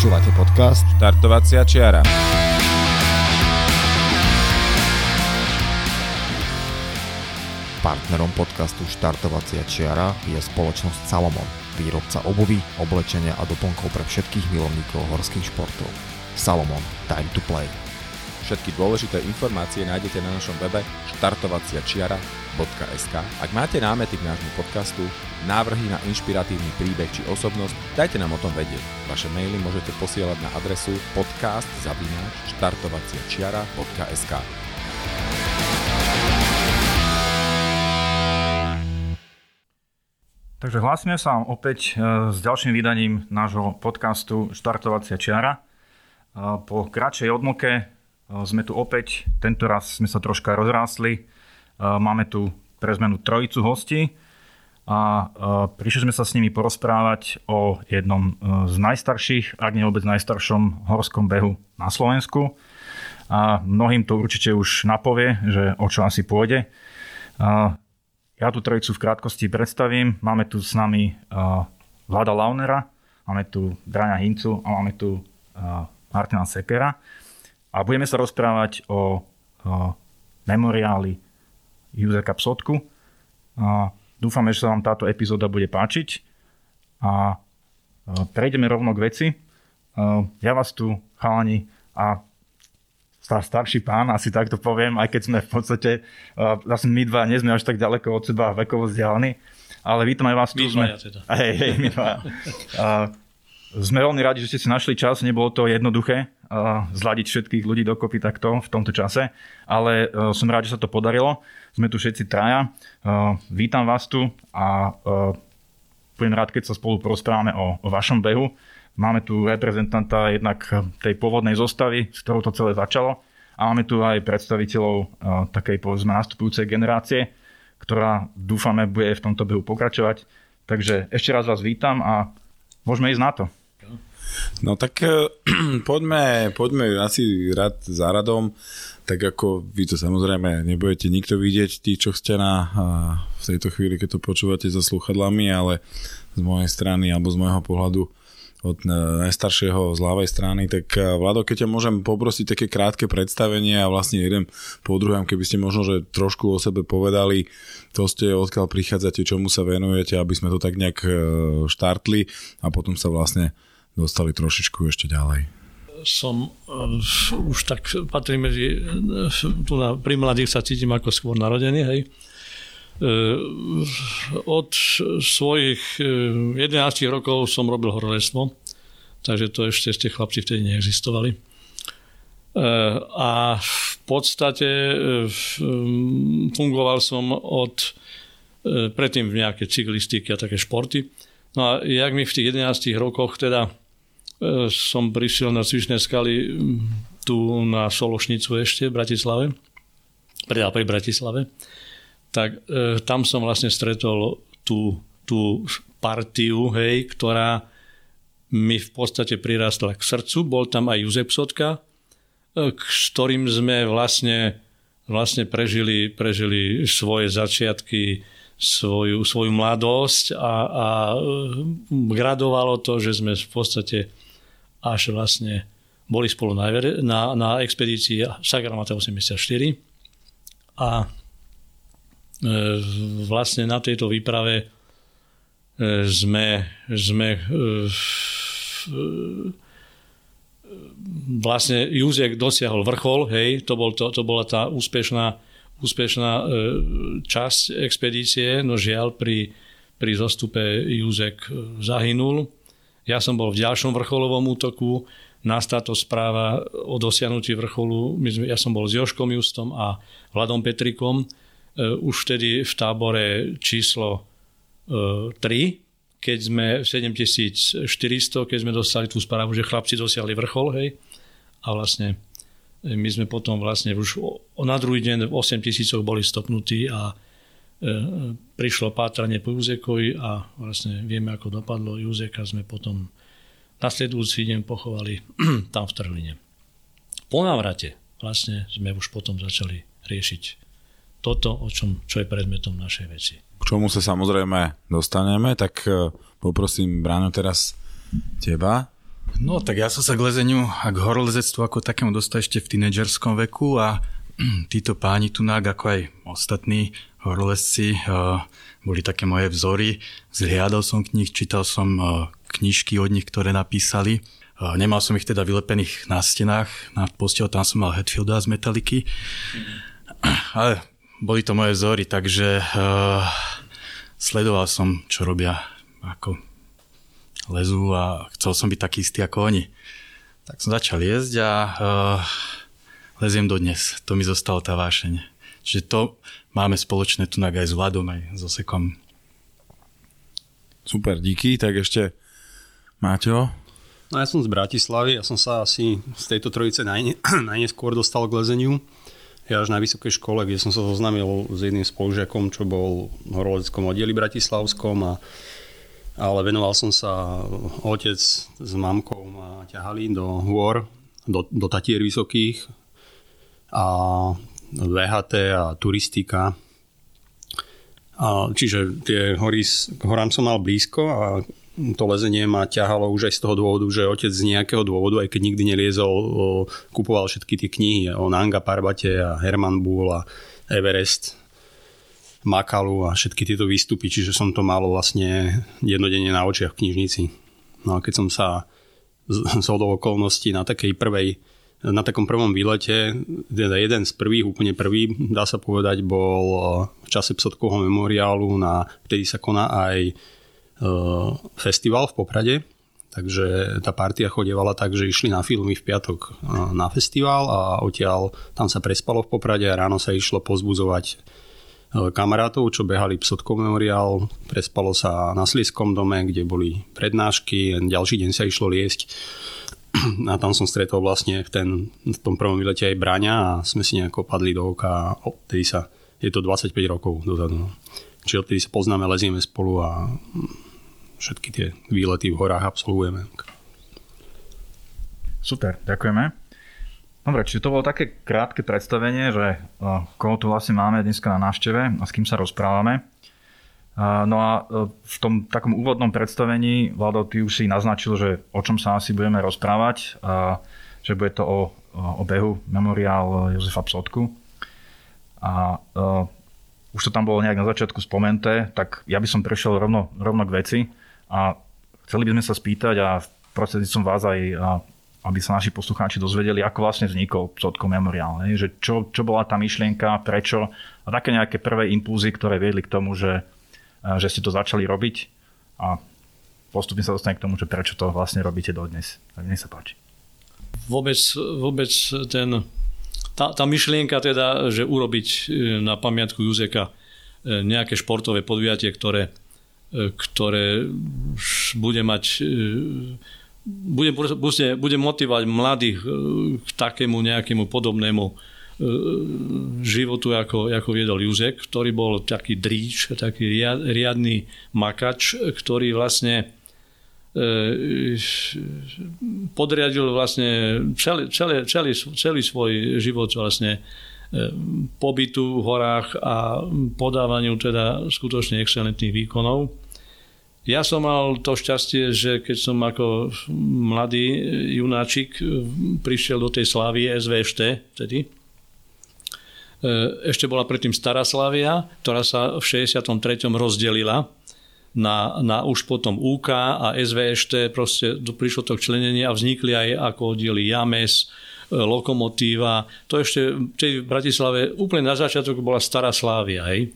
Počúvate podcast Štartovacia čiara. Partnerom podcastu Štartovacia čiara je spoločnosť Salomon, výrobca obovy, oblečenia a doplnkov pre všetkých milovníkov horských športov. Salomon, time to play. Všetky dôležité informácie nájdete na našom webe štartovaciačiara.sk Ak máte námety k nášmu podcastu, návrhy na inšpiratívny príbeh či osobnosť, dajte nám o tom vedieť. Vaše maily môžete posielať na adresu podcast.štartovaciačiara.sk Takže hlásime sa vám opäť e, s ďalším vydaním nášho podcastu Štartovacia čiara. E, Po kratšej odmoke e, sme tu opäť, tento raz sme sa troška rozrástli. Máme tu pre zmenu trojicu hostí a prišli sme sa s nimi porozprávať o jednom z najstarších, ak nie vôbec najstaršom horskom behu na Slovensku. A mnohým to určite už napovie, že o čo asi pôjde. Ja tú trojicu v krátkosti predstavím. Máme tu s nami Vlada Launera, máme tu Draňa Hincu a máme tu Martina Sekera. A budeme sa rozprávať o uh, memoriáli Juzeka Psotku. Uh, dúfame, že sa vám táto epizóda bude páčiť. A prejdeme rovno k veci. Ja vás tu, chalani, a star, starší pán, asi takto poviem, aj keď sme v podstate, zase my dva nie sme až tak ďaleko od seba vekovo vzdialení, ale vítam aj vás tu. My sme, teda. Hej, hej, my dva. Sme veľmi radi, že ste si našli čas, nebolo to jednoduché zladiť všetkých ľudí dokopy takto v tomto čase, ale uh, som rád, že sa to podarilo. Sme tu všetci traja. Uh, vítam vás tu a uh, budem rád, keď sa spolu porozprávame o, vašom behu. Máme tu reprezentanta jednak tej pôvodnej zostavy, s ktorou to celé začalo. A máme tu aj predstaviteľov takej povedzme nastupujúcej generácie, ktorá dúfame bude v tomto behu pokračovať. Takže ešte raz vás vítam a môžeme ísť na to. No tak poďme, poďme asi rad za radom, tak ako vy to samozrejme nebudete nikto vidieť, tí, čo ste na, v tejto chvíli, keď to počúvate za sluchadlami, ale z mojej strany alebo z môjho pohľadu od najstaršieho z ľavej strany, tak Vlado, keď ťa môžem poprosiť také krátke predstavenie a vlastne jeden po druhom, keby ste možno, že trošku o sebe povedali, to ste, odkiaľ prichádzate, čomu sa venujete, aby sme to tak nejak štartli a potom sa vlastne dostali trošičku ešte ďalej. Som uh, už tak patrím medzi, uh, tu na, pri mladých sa cítim ako skôr narodený, hej. Uh, od svojich uh, 11 rokov som robil horolezstvo, takže to ešte ste chlapci vtedy neexistovali. A v podstate uh, fungoval som od predtým v nejaké cyklistiky a také športy. No a jak mi v tých 11 rokoch teda som prišiel na Cvičné skaly tu na Sološnicu ešte v Bratislave, teda pri Bratislave, tak e, tam som vlastne stretol tú, tú partiu, hej, ktorá mi v podstate prirastla k srdcu. Bol tam aj Juzep Sotka, e, s ktorým sme vlastne, vlastne prežili, prežili svoje začiatky, svoju, svoju mladosť a, a gradovalo to, že sme v podstate až vlastne boli spolu na, na, na expedícii Sagramata 84 a e, vlastne na tejto výprave e, sme, sme e, vlastne Juzek dosiahol vrchol, hej, to, bol to, to bola tá úspešná, úspešná časť expedície, no žiaľ pri, pri zostupe Juzek zahynul ja som bol v ďalšom vrcholovom útoku, nás táto správa o dosiahnutí vrcholu, my sme, ja som bol s Joškom Justom a Vladom Petrikom, e, už vtedy v tábore číslo e, 3, keď sme v 7400, keď sme dostali tú správu, že chlapci dosiahli vrchol, hej, a vlastne e, my sme potom vlastne už na druhý deň v 8000 boli stopnutí a E, prišlo pátranie po Juzekovi a vlastne vieme, ako dopadlo Juzeka, sme potom nasledujúci deň pochovali tam v Trhline. Po návrate vlastne sme už potom začali riešiť toto, o čom, čo je predmetom našej veci. K čomu sa samozrejme dostaneme, tak e, poprosím Bráno teraz teba, No tak ja som sa k lezeniu a k horolezectvu ako takému dostal ešte v tínedžerskom veku a títo páni tu ako aj ostatní horolezci boli také moje vzory. Zhliadal som k nich, čítal som knižky od nich, ktoré napísali. Nemal som ich teda vylepených na stenách, na postel tam som mal Hetfielda z Metaliky. Ale boli to moje vzory, takže uh, sledoval som, čo robia, ako lezu a chcel som byť taký istý ako oni. Tak som začal jesť a uh, leziem dodnes. To mi zostala tá vášeň. Čiže to máme spoločné tu aj s Vladom, aj s Osekom. Super, díky. Tak ešte Máťo? No ja som z Bratislavy, ja som sa asi z tejto trojice najne, najneskôr dostal k lezeniu ja až na vysokej škole, kde som sa zoznámil s jedným spolužiakom, čo bol v horoleckom oddeli bratislavskom a ale venoval som sa otec s mamkou ma ťahali do hôr, do, do Tatier vysokých a VHT a turistika. A, čiže tie hory, k horám som mal blízko a to lezenie ma ťahalo už aj z toho dôvodu, že otec z nejakého dôvodu, aj keď nikdy neliezol, kupoval všetky tie knihy o Nanga Parbate a Herman Bull a Everest, Makalu a všetky tieto výstupy, čiže som to mal vlastne jednodenne na očiach v knižnici. No a keď som sa z okolností na takej prvej na takom prvom výlete, teda jeden z prvých, úplne prvý, dá sa povedať, bol v čase Psotkovho memoriálu, na, vtedy sa koná aj Eh, festival v Poprade, takže tá partia chodievala tak, že išli na filmy v piatok eh, na festival a odtiaľ tam sa prespalo v Poprade a ráno sa išlo pozbudzovať eh, kamarátov, čo behali Psotkov memoriál, prespalo sa na Slieskom dome, kde boli prednášky, ďalší deň sa išlo liesť a tam som stretol vlastne v, ten, v tom prvom výlete aj Braňa a sme si nejako padli do oka a odtedy sa, je to 25 rokov dozadu. No. Čiže odtedy sa poznáme, lezieme spolu a všetky tie výlety v horách absolvujeme. Super, ďakujeme. Dobre, čiže to bolo také krátke predstavenie, že koho tu vlastne máme dneska na návšteve a s kým sa rozprávame. No a e, v tom takom úvodnom predstavení, Vlado, ty už si naznačil, že o čom sa asi budeme rozprávať, a že bude to o, o behu Memoriál Jozefa Psotku. A uh, už to tam bolo nejak na začiatku spomenté, tak ja by som prešiel rovno, rovno k veci. A chceli by sme sa spýtať a som vás aj, aby sa naši poslucháči dozvedeli, ako vlastne vznikol Psotko Memoriál. Že čo, čo bola tá myšlienka, prečo a také nejaké prvé impulzy, ktoré viedli k tomu, že, že ste to začali robiť a postupne sa dostane k tomu, že prečo to vlastne robíte dodnes. Tak nech sa páči. Vôbec, vôbec ten, tá, tá myšlienka teda, že urobiť e, na pamiatku Juzeka e, nejaké športové podviatie, ktoré ktoré bude mať e, bude, bude, bude motivovať mladých e, k takému nejakému podobnému e, životu, ako, ako viedol Juzek, ktorý bol taký dríč, taký riadný makač, ktorý vlastne podriadil vlastne celý, celý, celý, celý svoj život vlastne pobytu v horách a podávaniu teda skutočne excelentných výkonov. Ja som mal to šťastie, že keď som ako mladý junáčik prišiel do tej slávy SVŠT, tedy, e, ešte bola predtým Stará Slavia, ktorá sa v 63. rozdelila na, na už potom UK a SVŠT, proste prišlo to k členenie a vznikli aj ako oddiely James, lokomotíva. To ešte v Bratislave úplne na začiatok bola Stará Slávia. Hej.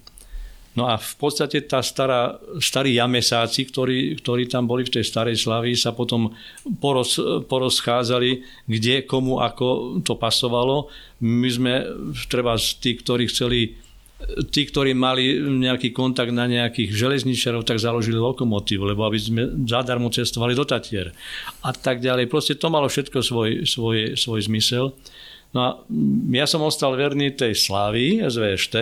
No a v podstate tá stará, starí jamesáci, ktorí, ktorí tam boli v tej starej Slavii, sa potom poroz, porozchádzali, kde, komu, ako to pasovalo. My sme, treba tých, ktorí chceli tí, ktorí mali nejaký kontakt na nejakých železničarov, tak založili lokomotív, lebo aby sme zadarmo cestovali do Tatier a tak ďalej. Proste to malo všetko svoj, svoj, svoj zmysel. No a ja som ostal verný tej Slávii, SVŠT,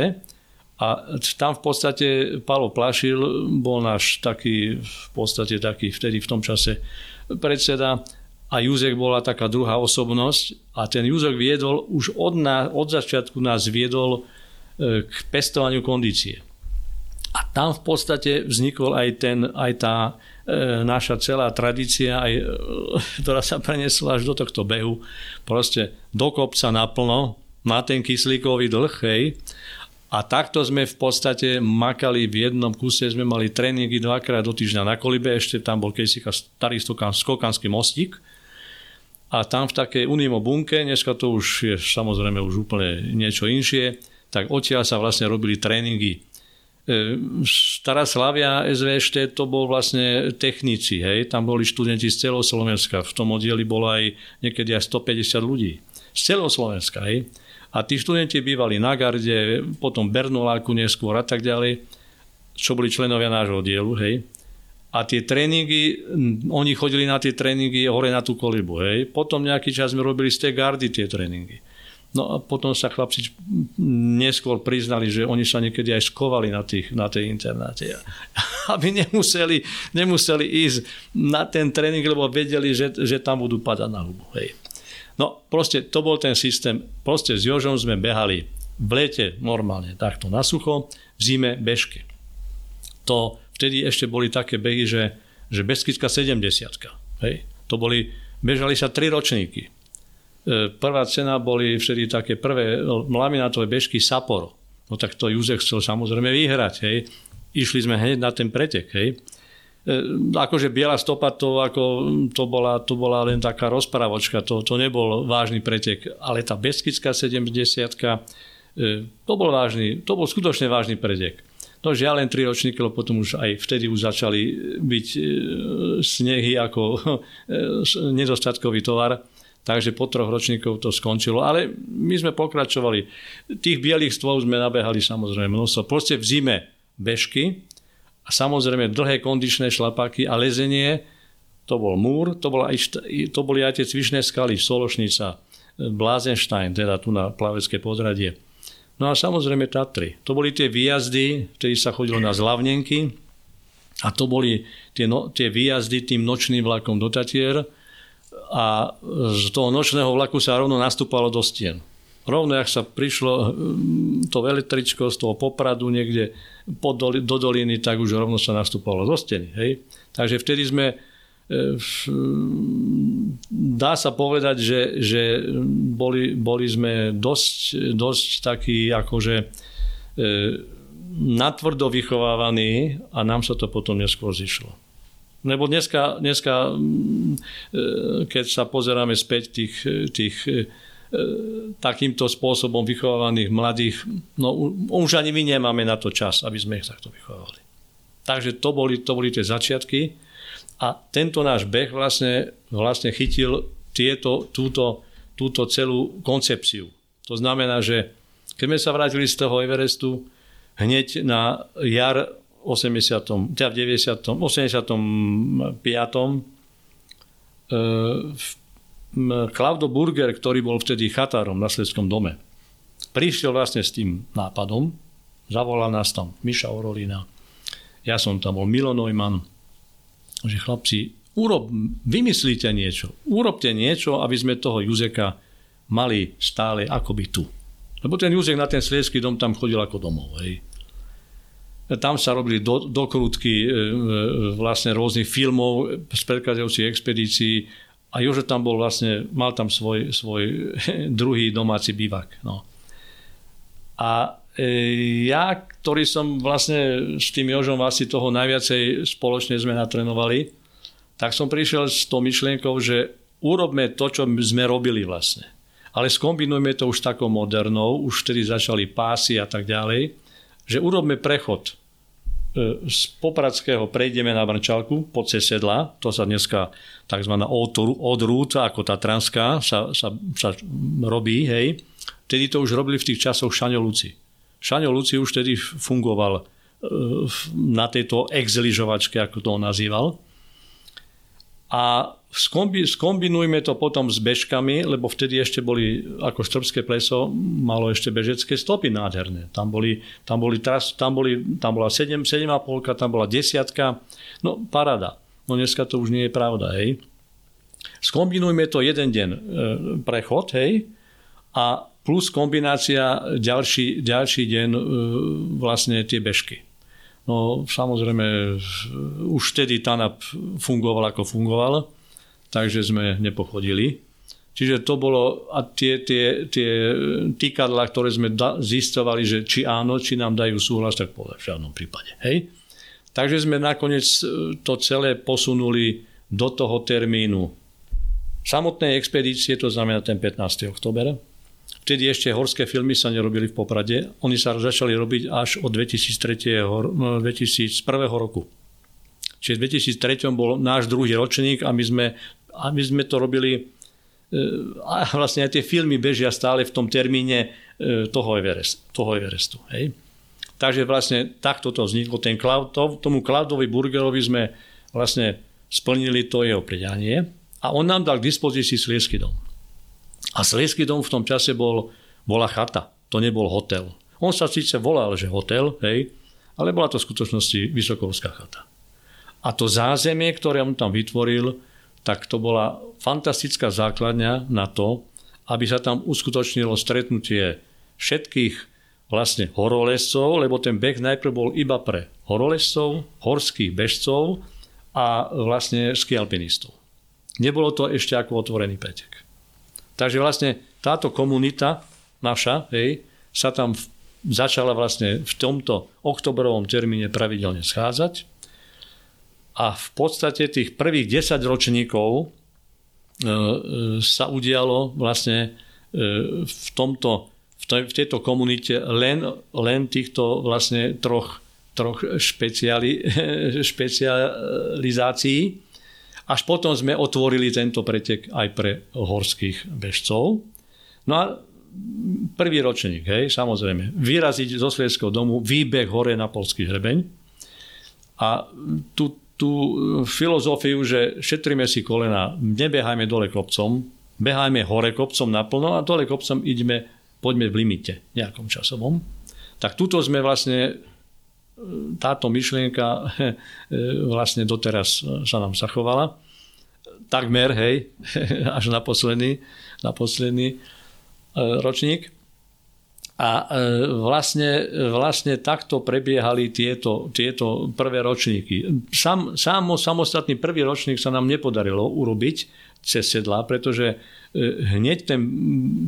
a tam v podstate Palo Plašil bol náš taký, v podstate taký vtedy v tom čase predseda a Juzek bola taká druhá osobnosť a ten Juzek viedol, už od, na, od začiatku nás viedol k pestovaniu kondície. A tam v podstate vznikol aj, ten, aj tá e, naša celá tradícia, aj, e, ktorá sa prenesla až do tohto behu. Proste do kopca naplno, na ten kyslíkový dlh, hej. A takto sme v podstate makali v jednom kuse, sme mali tréningy dvakrát do týždňa na kolibe, ešte tam bol kejsika starý skokanský mostík. A tam v takej Unimo bunke, dneska to už je samozrejme už úplne niečo inšie, tak odtiaľ sa vlastne robili tréningy E, Stará Slavia SVŠT to bol vlastne technici, hej, tam boli študenti z celého Slovenska, v tom oddieli bolo aj niekedy aj 150 ľudí. Z celého Slovenska, hej. A tí študenti bývali na garde, potom Bernoláku neskôr a tak ďalej, čo boli členovia nášho oddielu, hej. A tie tréningy, oni chodili na tie tréningy hore na tú kolibu, hej. Potom nejaký čas sme robili z tej gardy tie tréningy. No a potom sa chlapci neskôr priznali, že oni sa niekedy aj skovali na, tých, na tej internáte. Aby nemuseli, nemuseli ísť na ten tréning, lebo vedeli, že, že tam budú padať na hubu. Hej. No proste to bol ten systém. Proste s Jožom sme behali v lete normálne takto na sucho, v zime bežky. To vtedy ešte boli také behy, že, že Beskidská 70 hej. To boli, bežali sa tri ročníky E, prvá cena boli vtedy také prvé laminátové bežky Sapporo. No tak to Juzek chcel samozrejme vyhrať. Hej. Išli sme hneď na ten pretek. Hej. E, akože biela stopa to, ako, to, bola, to bola len taká rozprávočka, to, to nebol vážny pretek, ale tá Beskická 70 e, to bol vážny, to bol skutočne vážny pretek. No žiaľ len tri ročníky, lebo potom už aj vtedy už začali byť snehy ako nedostatkový tovar Takže po troch ročníkov to skončilo. Ale my sme pokračovali. Tých bielých stvov sme nabehali samozrejme množstvo. Proste v zime bežky a samozrejme dlhé kondičné šlapáky a lezenie. To bol múr, to, bola to boli aj tie cvičné skaly, Sološnica, Blázenstein, teda tu na plavecké podradie. No a samozrejme Tatry. To boli tie výjazdy, vtedy sa chodilo na zlavnenky a to boli tie, no, tie výjazdy tým nočným vlakom do Tatier, a z toho nočného vlaku sa rovno nastúpalo do stien. Rovno, ak sa prišlo hm, to električko z toho popradu niekde pod doli, do doliny, tak už rovno sa nastúpalo do steny. Hej? Takže vtedy sme, e, dá sa povedať, že, že boli, boli sme dosť, dosť takí akože e, natvrdo vychovávaní a nám sa to potom neskôr zišlo. Lebo dneska, dneska mm, e, keď sa pozeráme späť tých, tých takýmto spôsobom vychovávaných mladých, no už ani my nemáme na to čas, aby sme ich takto vychovávali. Takže to boli, to boli tie začiatky a tento náš beh vlastne, vlastne chytil tieto, túto, túto celú koncepciu. To znamená, že keď sme sa vrátili z toho Everestu, hneď na jar 80. teda v 90. 85. Klaudo Burger, ktorý bol vtedy chatárom na Sledskom dome, prišiel vlastne s tým nápadom, zavolal nás tam Miša Orolina, ja som tam bol Milo Neumann, že chlapci, urob, vymyslíte niečo, urobte niečo, aby sme toho Juzeka mali stále akoby tu. Lebo ten Juzek na ten Sliedský dom tam chodil ako domov. Hej. Tam sa robili do, dokrutky e, e, vlastne rôznych filmov z predchádzajúcich expedícií a Jože tam bol vlastne, mal tam svoj, svoj druhý domáci bývak. No. A e, ja, ktorý som vlastne s tým Jožom asi toho najviacej spoločne sme natrenovali, tak som prišiel s tou myšlienkou, že urobme to, čo sme robili vlastne. Ale skombinujme to už takou modernou, už vtedy začali pásy a tak ďalej, že urobme prechod z Popradského prejdeme na Brčalku po Cesedla, to sa dneska tzv. odrúta, ako tá transká sa, sa, sa robí, hej. Vtedy to už robili v tých časoch Šaňo Luci. Už vtedy fungoval e, na tejto exližovačke, ako to on nazýval. A skombi, skombinujme to potom s bežkami, lebo vtedy ešte boli, ako Štrbské pleso, malo ešte bežecké stopy nádherné. Tam, boli, tam, boli, tam, boli, tam bola 7, 7,5, tam bola desiatka. No, parada. No dneska to už nie je pravda, hej. Skombinujme to jeden deň e, prechod, hej, a plus kombinácia ďalší, ďalší deň e, vlastne tie bežky. No samozrejme, už vtedy TANAP fungoval ako fungoval, takže sme nepochodili. Čiže to bolo, a tie, tie, tie týkadla, ktoré sme da, zistovali, že či áno, či nám dajú súhlas, tak povedať v žiadnom prípade. Hej? Takže sme nakoniec e, to celé posunuli do toho termínu samotnej expedície, to znamená ten 15. oktober. Vtedy ešte horské filmy sa nerobili v Poprade. Oni sa začali robiť až od 2003. 2001 roku. Čiže v 2003 bol náš druhý ročník a my sme, a my sme to robili a vlastne aj tie filmy bežia stále v tom termíne e, toho, Everest, toho Everestu. Hej. Takže vlastne takto to vzniklo. Ten cloud, to, tomu Cloudovi Burgerovi sme vlastne splnili to jeho pridanie a on nám dal k dispozícii Sliesky dom. A Sliesky dom v tom čase bol, bola chata, to nebol hotel. On sa síce volal, že hotel, hej, ale bola to v skutočnosti vysokovská chata. A to zázemie, ktoré on tam vytvoril, tak to bola fantastická základňa na to, aby sa tam uskutočnilo stretnutie všetkých vlastne horolescov, lebo ten beh najprv bol iba pre horolescov, horských bežcov a vlastne skialpinistov. Nebolo to ešte ako otvorený pretek. Takže vlastne táto komunita naša hej, sa tam začala vlastne v tomto oktobrovom termíne pravidelne schádzať a v podstate tých prvých 10 ročníkov e, e, sa udialo vlastne e, v, tomto, v tejto komunite len, len týchto vlastne troch, troch špeciali, špecializácií. Až potom sme otvorili tento pretek aj pre horských bežcov. No a prvý ročník, hej, samozrejme, vyraziť zo Svietského domu, výbeh hore na polský hrebeň. A tu tú e, filozofiu, že šetríme si kolena, nebehajme dole kopcom, behajme hore kopcom naplno a dole kopcom ideme, poďme v limite nejakom časovom. Tak tuto sme vlastne, e, táto myšlienka e, vlastne doteraz sa nám zachovala. Takmer, hej, až na posledný, na posledný ročník. A e, vlastne, vlastne takto prebiehali tieto, tieto prvé ročníky. Sam, samo, samostatný prvý ročník sa nám nepodarilo urobiť cez sedla, pretože e, hneď ten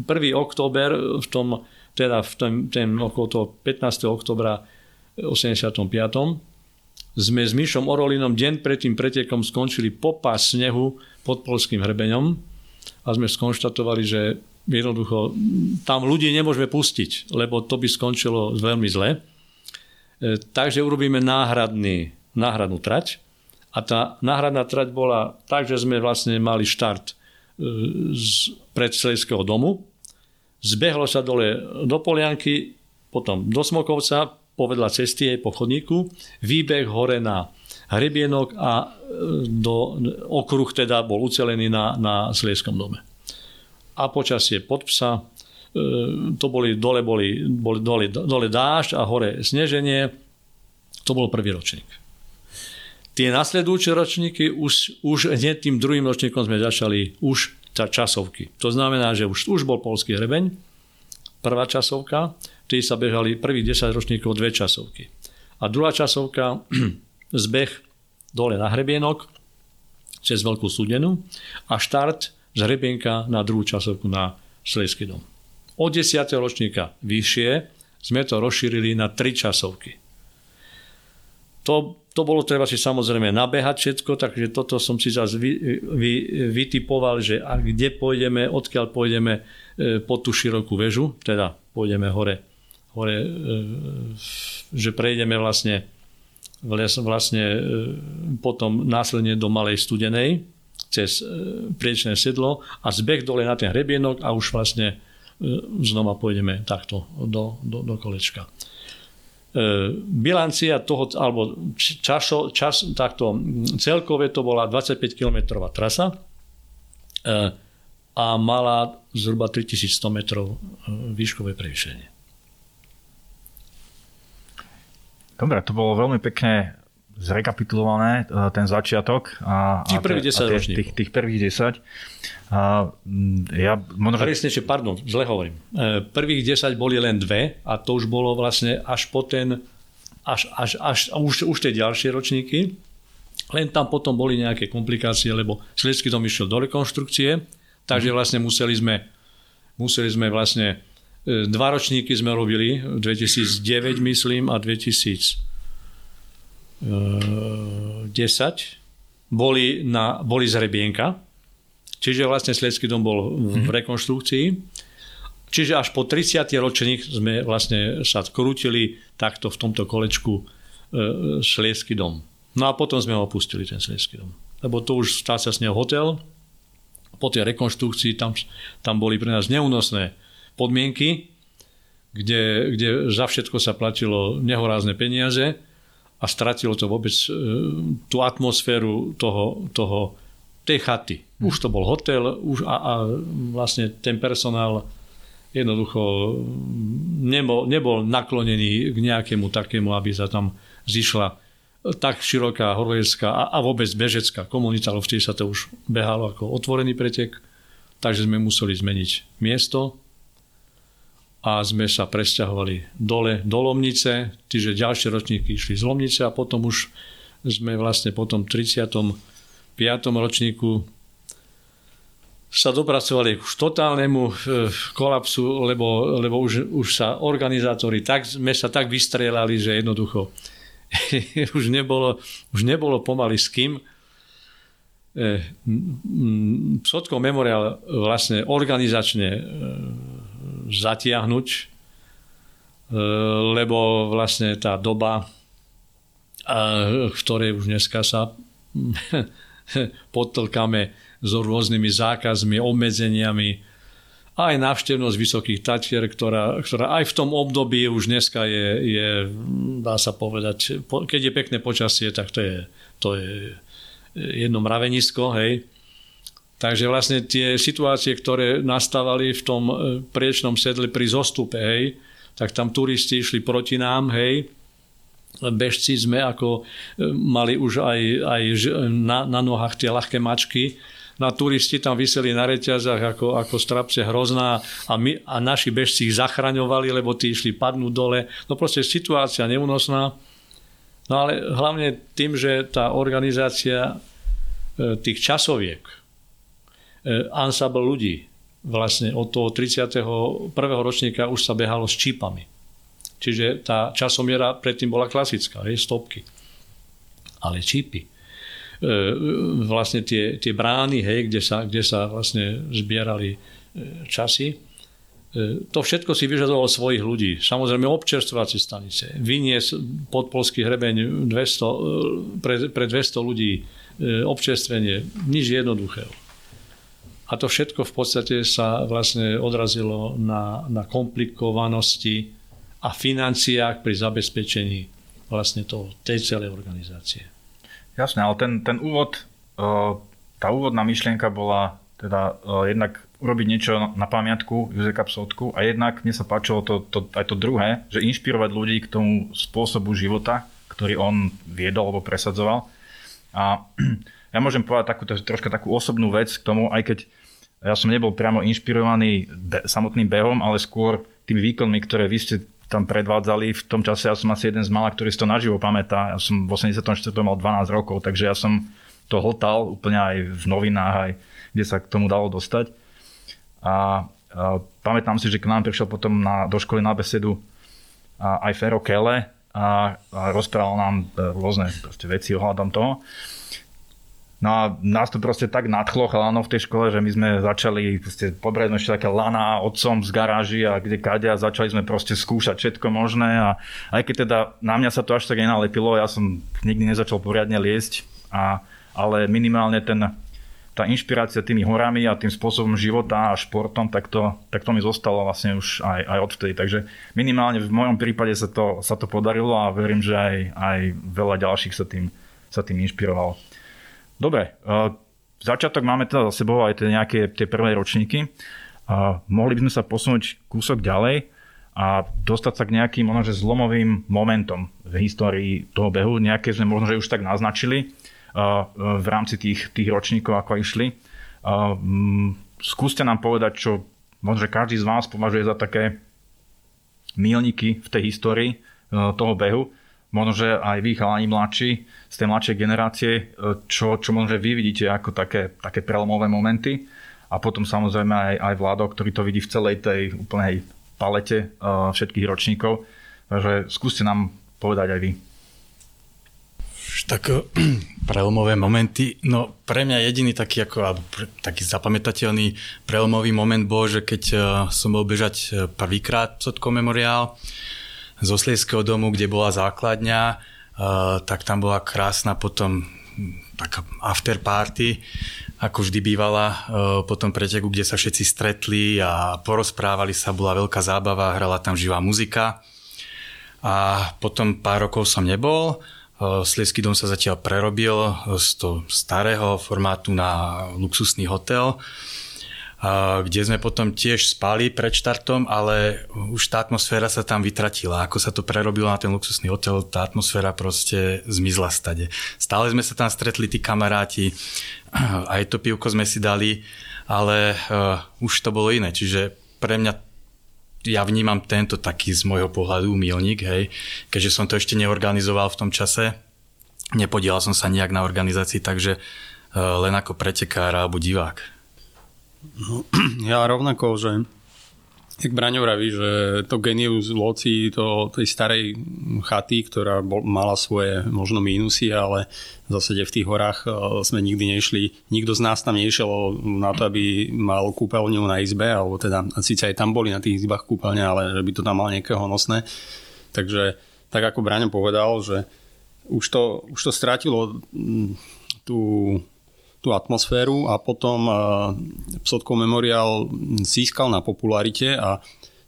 1. október v tom, teda v ten, ten okolo toho 15. oktobra 85. sme s Myšom Orolinom deň pred tým pretekom skončili popas snehu pod polským hrebeňom a sme skonštatovali, že jednoducho tam ľudí nemôžeme pustiť, lebo to by skončilo veľmi zle. E, takže urobíme náhradný, náhradnú trať. A tá náhradná trať bola tak, že sme vlastne mali štart e, z predselského domu. Zbehlo sa dole do Polianky, potom do Smokovca, povedla cesty aj po chodníku, výbeh hore na Hrebienok a e, do, okruh teda bol ucelený na, na Slieskom dome a počasie pod psa. E, to boli, dole boli, boli dole, dole dážď a hore sneženie. To bol prvý ročník. Tie nasledujúce ročníky už, už hneď tým druhým ročníkom sme začali už časovky. To znamená, že už, už bol polský hrebeň, prvá časovka, vtedy sa bežali prvých 10 ročníkov dve časovky. A druhá časovka, zbeh dole na hrebienok, cez Veľkú súdenu a štart z Hrebienka na druhú časovku na Slejský dom. Od 10. ročníka vyššie sme to rozšírili na 3 časovky. To, to bolo treba si samozrejme nabehať všetko, takže toto som si zase vy, vy, vytipoval, že a kde pôjdeme, odkiaľ pôjdeme e, po tú širokú väžu, teda pôjdeme hore, hore e, že prejdeme vlastne, vlastne e, potom následne do Malej Studenej, cez e, priečné sedlo a zbeh dole na ten hrebienok a už vlastne e, znova pôjdeme takto do, do, do kolečka. E, bilancia toho, alebo časo, čas, takto celkové to bola 25 km trasa a mala zhruba 3100 metrov výškové prevýšenie. Dobre, to bolo veľmi pekne zrekapitulované e, ten začiatok. A, tých prvých 10 ročníkov. Tých, tých prvých 10. A ja možno, že... pardon, zle hovorím. E, prvých 10 boli len dve a to už bolo vlastne až po ten až, až, až už, už tie ďalšie ročníky. Len tam potom boli nejaké komplikácie, lebo Sliecký dom išiel do rekonštrukcie, takže mhm. vlastne museli sme, museli sme vlastne e, dva ročníky sme robili, 2009 myslím a 2010 boli, na, boli z Rebienka, čiže vlastne Sliecký dom bol v mhm. rekonštrukcii. Čiže až po 30. ročník sme vlastne sa krútili takto v tomto kolečku e, Sliecký dom. No a potom sme ho opustili, ten Sliecký dom. Lebo to už stál sa s neho hotel. Po tej rekonštrukcii tam, tam boli pre nás neúnosné podmienky, kde, kde za všetko sa platilo nehorázne peniaze a stratilo to vôbec e, tú atmosféru toho, toho, tej chaty. Už to bol hotel už a, a vlastne ten personál jednoducho nebol, nebol naklonený k nejakému takému, aby sa tam zišla tak široká horolezská a, a vôbec bežecká komunita, ale vtedy sa to už behalo ako otvorený pretek, takže sme museli zmeniť miesto a sme sa presťahovali dole do Lomnice, čiže ďalšie ročníky išli z Lomnice a potom už sme vlastne po tom 35. ročníku sa dopracovali k totálnemu e, kolapsu, lebo, lebo už, už sa organizátori, tak, sme sa tak vystrelali, že jednoducho už, nebolo, už nebolo pomaly s kým. E, Sotkov memoriál vlastne organizačne e, zatiahnuť, e, lebo vlastne tá doba, v ktorej už dneska sa potlkame s rôznymi zákazmi, obmedzeniami, aj návštevnosť Vysokých Tatier, ktorá, ktorá aj v tom období už dneska je, je, dá sa povedať, keď je pekné počasie, tak to je, to je jedno mravenisko, hej. Takže vlastne tie situácie, ktoré nastávali v tom e, priečnom sedle pri zostupe, hej, tak tam turisti išli proti nám, hej, bežci sme ako e, mali už aj, aj na, na nohách tie ľahké mačky, na turisti tam vyseli na reťazách ako, ako strapce hrozná a, my, a naši bežci ich zachraňovali, lebo tí išli padnúť dole. No proste situácia neúnosná. No ale hlavne tým, že tá organizácia e, tých časoviek, E, ansambl ľudí. Vlastne od toho 31. ročníka už sa behalo s čípami. Čiže tá časomiera predtým bola klasická, hej, stopky. Ale čípy. E, vlastne tie, tie brány, hej, kde, sa, kde sa vlastne zbierali e, časy, to všetko si vyžadovalo svojich ľudí. Samozrejme občerstvovacie stanice. Vynies pod polský hrebeň 200, pre, pre 200 ľudí občerstvenie. Nič jednoduchého. A to všetko v podstate sa vlastne odrazilo na, na komplikovanosti a financiách pri zabezpečení vlastne toho, tej celej organizácie. Jasné, ale ten, ten úvod, e, tá úvodná myšlienka bola teda e, jednak urobiť niečo na pamiatku Juzeka Psotku a jednak mne sa páčilo to, to, aj to druhé, že inšpirovať ľudí k tomu spôsobu života, ktorý on viedol alebo presadzoval. A ja môžem povedať takú, troška takú osobnú vec k tomu, aj keď ja som nebol priamo inšpirovaný be- samotným behom, ale skôr tými výkonmi, ktoré vy ste tam predvádzali. V tom čase ja som asi jeden z mála, ktorý si to naživo pamätá. Ja som v 84. mal 12 rokov, takže ja som to hltal úplne aj v novinách, aj kde sa k tomu dalo dostať. A, a pamätám si, že k nám prišiel potom na, do školy na besedu a, aj Fero Kele a, a rozprával nám e, rôzne veci ohľadom toho. No a nás to proste tak nadchlo chalánov v tej škole, že my sme začali, proste, pobrali sme ešte také lana otcom z garáži a kde kade a začali sme proste skúšať všetko možné a aj keď teda na mňa sa to až tak nenalepilo, ja som nikdy nezačal poriadne liesť, a, ale minimálne ten, tá inšpirácia tými horami a tým spôsobom života a športom, tak to, tak to mi zostalo vlastne už aj, aj odvtedy. Takže minimálne v mojom prípade sa to, sa to podarilo a verím, že aj, aj veľa ďalších sa tým, sa tým inšpirovalo. Dobre, uh, začiatok máme teda za sebou aj tie nejaké tie prvé ročníky. Uh, mohli by sme sa posunúť kúsok ďalej a dostať sa k nejakým možno, že zlomovým momentom v histórii toho behu. Nejaké sme možno, že už tak naznačili uh, v rámci tých, tých ročníkov, ako išli. Uh, skúste nám povedať, čo možno, že každý z vás považuje za také mílniky v tej histórii toho behu. Možno, že aj vy, chalani mladší, z tej mladšej generácie, e, čo, čo možno, že vy vidíte ako také, také prelomové momenty a potom samozrejme aj, aj Vládo, ktorý to vidí v celej tej úplnej palete uh, všetkých ročníkov. Takže skúste nám povedať aj vy. Tak eh, prelomové momenty, no pre mňa jediný taký, ako, taký zapamätateľný prelomový moment bol, že keď som bol bežať prvýkrát Sotko memoriál z Oslieského domu, kde bola základňa, tak tam bola krásna potom taká after party, ako vždy bývala po tom preteku, kde sa všetci stretli a porozprávali sa, bola veľká zábava, hrala tam živá muzika. A potom pár rokov som nebol, Slieský dom sa zatiaľ prerobil z toho starého formátu na luxusný hotel, kde sme potom tiež spali pred štartom, ale už tá atmosféra sa tam vytratila. Ako sa to prerobilo na ten luxusný hotel, tá atmosféra proste zmizla stade. Stále sme sa tam stretli, tí kamaráti, aj to pivko sme si dali, ale uh, už to bolo iné. Čiže pre mňa ja vnímam tento taký z môjho pohľadu milník, hej, keďže som to ešte neorganizoval v tom čase, nepodielal som sa nejak na organizácii, takže uh, len ako pretekár alebo divák. No, ja rovnako, že jak Braňo vraví, že to genius loci to, tej starej chaty, ktorá bol, mala svoje možno mínusy, ale v zásade v tých horách e, sme nikdy nešli. Nikto z nás tam nešiel na to, aby mal kúpeľňu na izbe, alebo teda síce aj tam boli na tých izbách kúpeľne, ale že by to tam mal niekoho nosné. Takže tak ako Braňo povedal, že už to, už to strátilo tú tú atmosféru a potom Psotkov memoriál získal na popularite a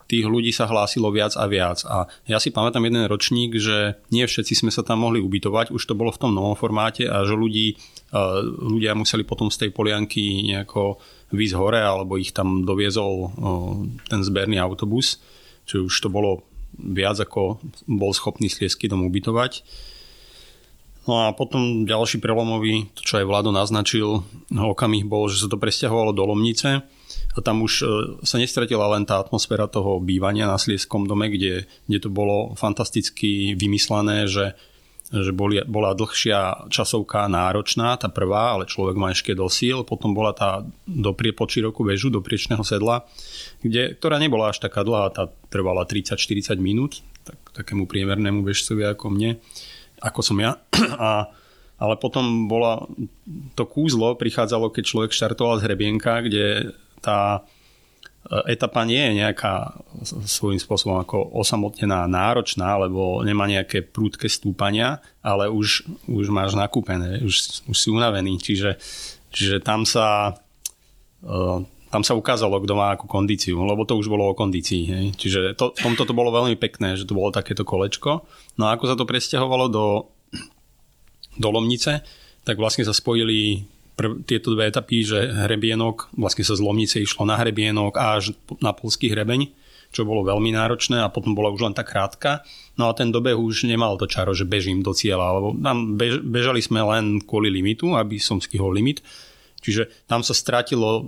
tých ľudí sa hlásilo viac a viac. A ja si pamätám jeden ročník, že nie všetci sme sa tam mohli ubytovať, už to bolo v tom novom formáte a že ľudí, ľudia museli potom z tej polianky nejako výsť hore alebo ich tam doviezol ten zberný autobus, čiže už to bolo viac ako bol schopný Sliesky dom ubytovať. No a potom ďalší prelomový, to čo aj Vlado naznačil, okamih bol, že sa to presťahovalo do Lomnice a tam už e, sa nestratila len tá atmosféra toho bývania na Slieskom dome, kde, kde to bolo fantasticky vymyslené, že, že boli, bola dlhšia časovka náročná, tá prvá, ale človek má ešte do potom bola tá do priepoči roku bežu, do priečného sedla, kde, ktorá nebola až taká dlhá, tá trvala 30-40 minút, tak, takému priemernému bežcovi ako mne ako som ja. A, ale potom bola, to kúzlo prichádzalo, keď človek štartoval z hrebienka, kde tá e, etapa nie je nejaká svojím spôsobom ako osamotnená, náročná, lebo nemá nejaké prúdke stúpania, ale už, už máš nakúpené, už, už si unavený, čiže, čiže tam sa e, tam sa ukázalo, kto má akú kondíciu, lebo to už bolo o kondícii. Hej. Čiže to, v tomto to bolo veľmi pekné, že to bolo takéto kolečko. No a ako sa to presťahovalo do, do Lomnice, tak vlastne sa spojili prv, tieto dve etapy, že hrebienok, vlastne sa z Lomnice išlo na hrebienok až na polský hrebeň, čo bolo veľmi náročné a potom bola už len tá krátka. No a ten dobeh už nemal to čaro, že bežím do cieľa, lebo tam bež, bežali sme len kvôli limitu, aby som stihol limit. Čiže tam sa stratilo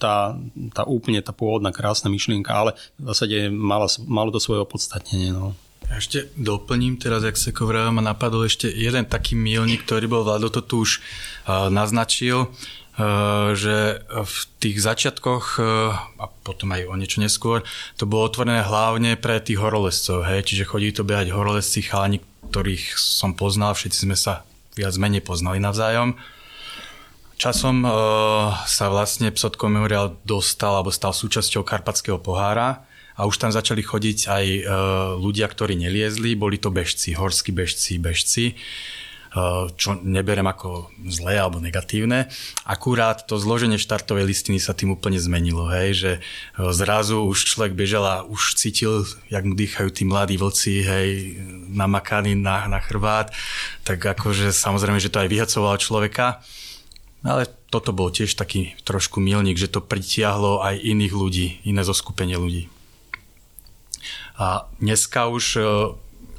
tá, tá úplne tá pôvodná krásna myšlienka, ale v zásade malo, malo to svoje opodstatnenie. No. Ešte doplním teraz, jak sa kovrava, ma napadol ešte jeden taký milník, ktorý bol Vlado to tu už naznačil, že v tých začiatkoch uh, a potom aj o niečo neskôr, to bolo otvorené hlavne pre tých horolescov, hej, čiže chodí to behať horolesci, chalani, ktorých som poznal, všetci sme sa viac menej poznali navzájom. Časom uh, sa vlastne Psotko Memorial dostal alebo stal súčasťou Karpatského pohára, a už tam začali chodiť aj e, ľudia, ktorí neliezli, boli to bežci, horskí bežci, bežci e, čo neberem ako zlé alebo negatívne. Akurát to zloženie štartovej listiny sa tým úplne zmenilo, hej, že e, zrazu už človek bežal a už cítil, jak mu dýchajú tí mladí vlci, hej, namakaní na, na chrbát, tak akože samozrejme, že to aj vyhacovalo človeka. Ale toto bol tiež taký trošku milník, že to pritiahlo aj iných ľudí, iné zoskupenie ľudí. A dneska už e,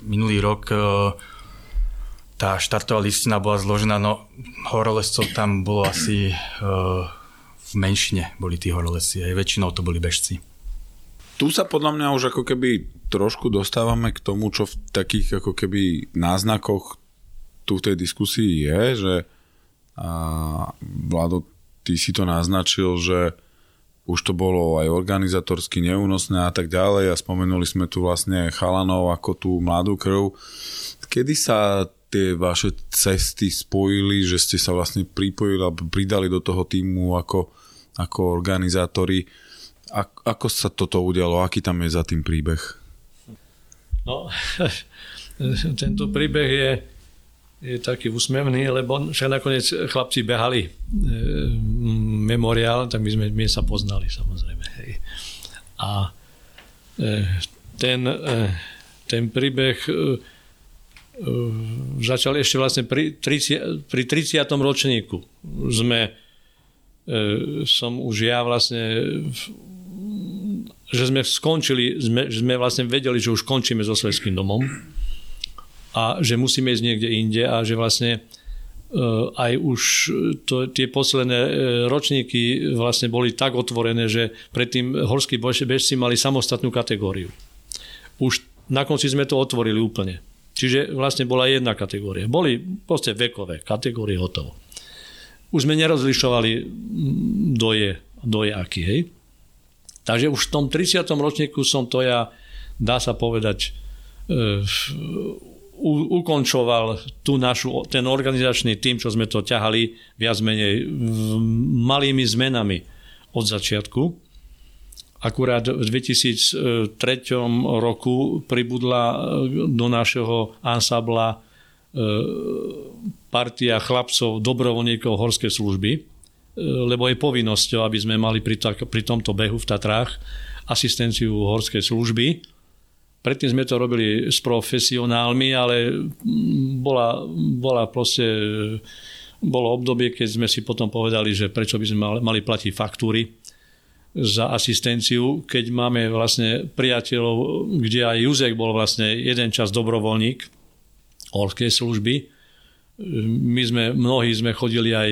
minulý rok e, tá štartová listina bola zložená, no horolescov tam bolo asi e, v menšine boli tí horolesci, aj väčšinou to boli bežci. tu sa podľa mňa už ako keby trošku dostávame k tomu, čo v takých ako keby náznakoch tu v tej diskusii je, že a Vlado, ty si to naznačil, že už to bolo aj organizatorsky neúnosné a tak ďalej a spomenuli sme tu vlastne chalanov ako tú mladú krv. Kedy sa tie vaše cesty spojili, že ste sa vlastne pripojili alebo pridali do toho týmu ako, ako organizátori a, ako sa toto udialo? Aký tam je za tým príbeh? No, tento príbeh je, je taký úsmevný, lebo však nakoniec chlapci behali e, memoriál, tak my sme my sa poznali samozrejme. Hej. A e, ten, e, ten príbeh e, e začal ešte vlastne pri, 30, pri 30. ročníku. Sme, e, som už ja vlastne že sme skončili, sme, že sme vlastne vedeli, že už končíme so Svetským domom a že musíme ísť niekde inde a že vlastne uh, aj už to, tie posledné uh, ročníky vlastne boli tak otvorené, že predtým horskí bežci mali samostatnú kategóriu. Už na konci sme to otvorili úplne. Čiže vlastne bola jedna kategória. Boli proste vekové kategórie hotovo. Už sme nerozlišovali, kto je, aký, hej. Takže už v tom 30. ročníku som to ja, dá sa povedať, e, u, ukončoval tú našu, ten organizačný tým, čo sme to ťahali viac menej malými zmenami od začiatku. Akurát v 2003 roku pribudla e, do našeho ansabla e, partia chlapcov, dobrovoľníkov horskej služby, lebo je povinnosťou, aby sme mali pri, pri tomto behu v Tatrách asistenciu horskej služby. Predtým sme to robili s profesionálmi, ale bola, bola proste, bolo obdobie, keď sme si potom povedali, že prečo by sme mali platiť faktúry za asistenciu, keď máme vlastne priateľov, kde aj Juzek bol vlastne jeden čas dobrovoľník horskej služby, my sme, mnohí sme chodili aj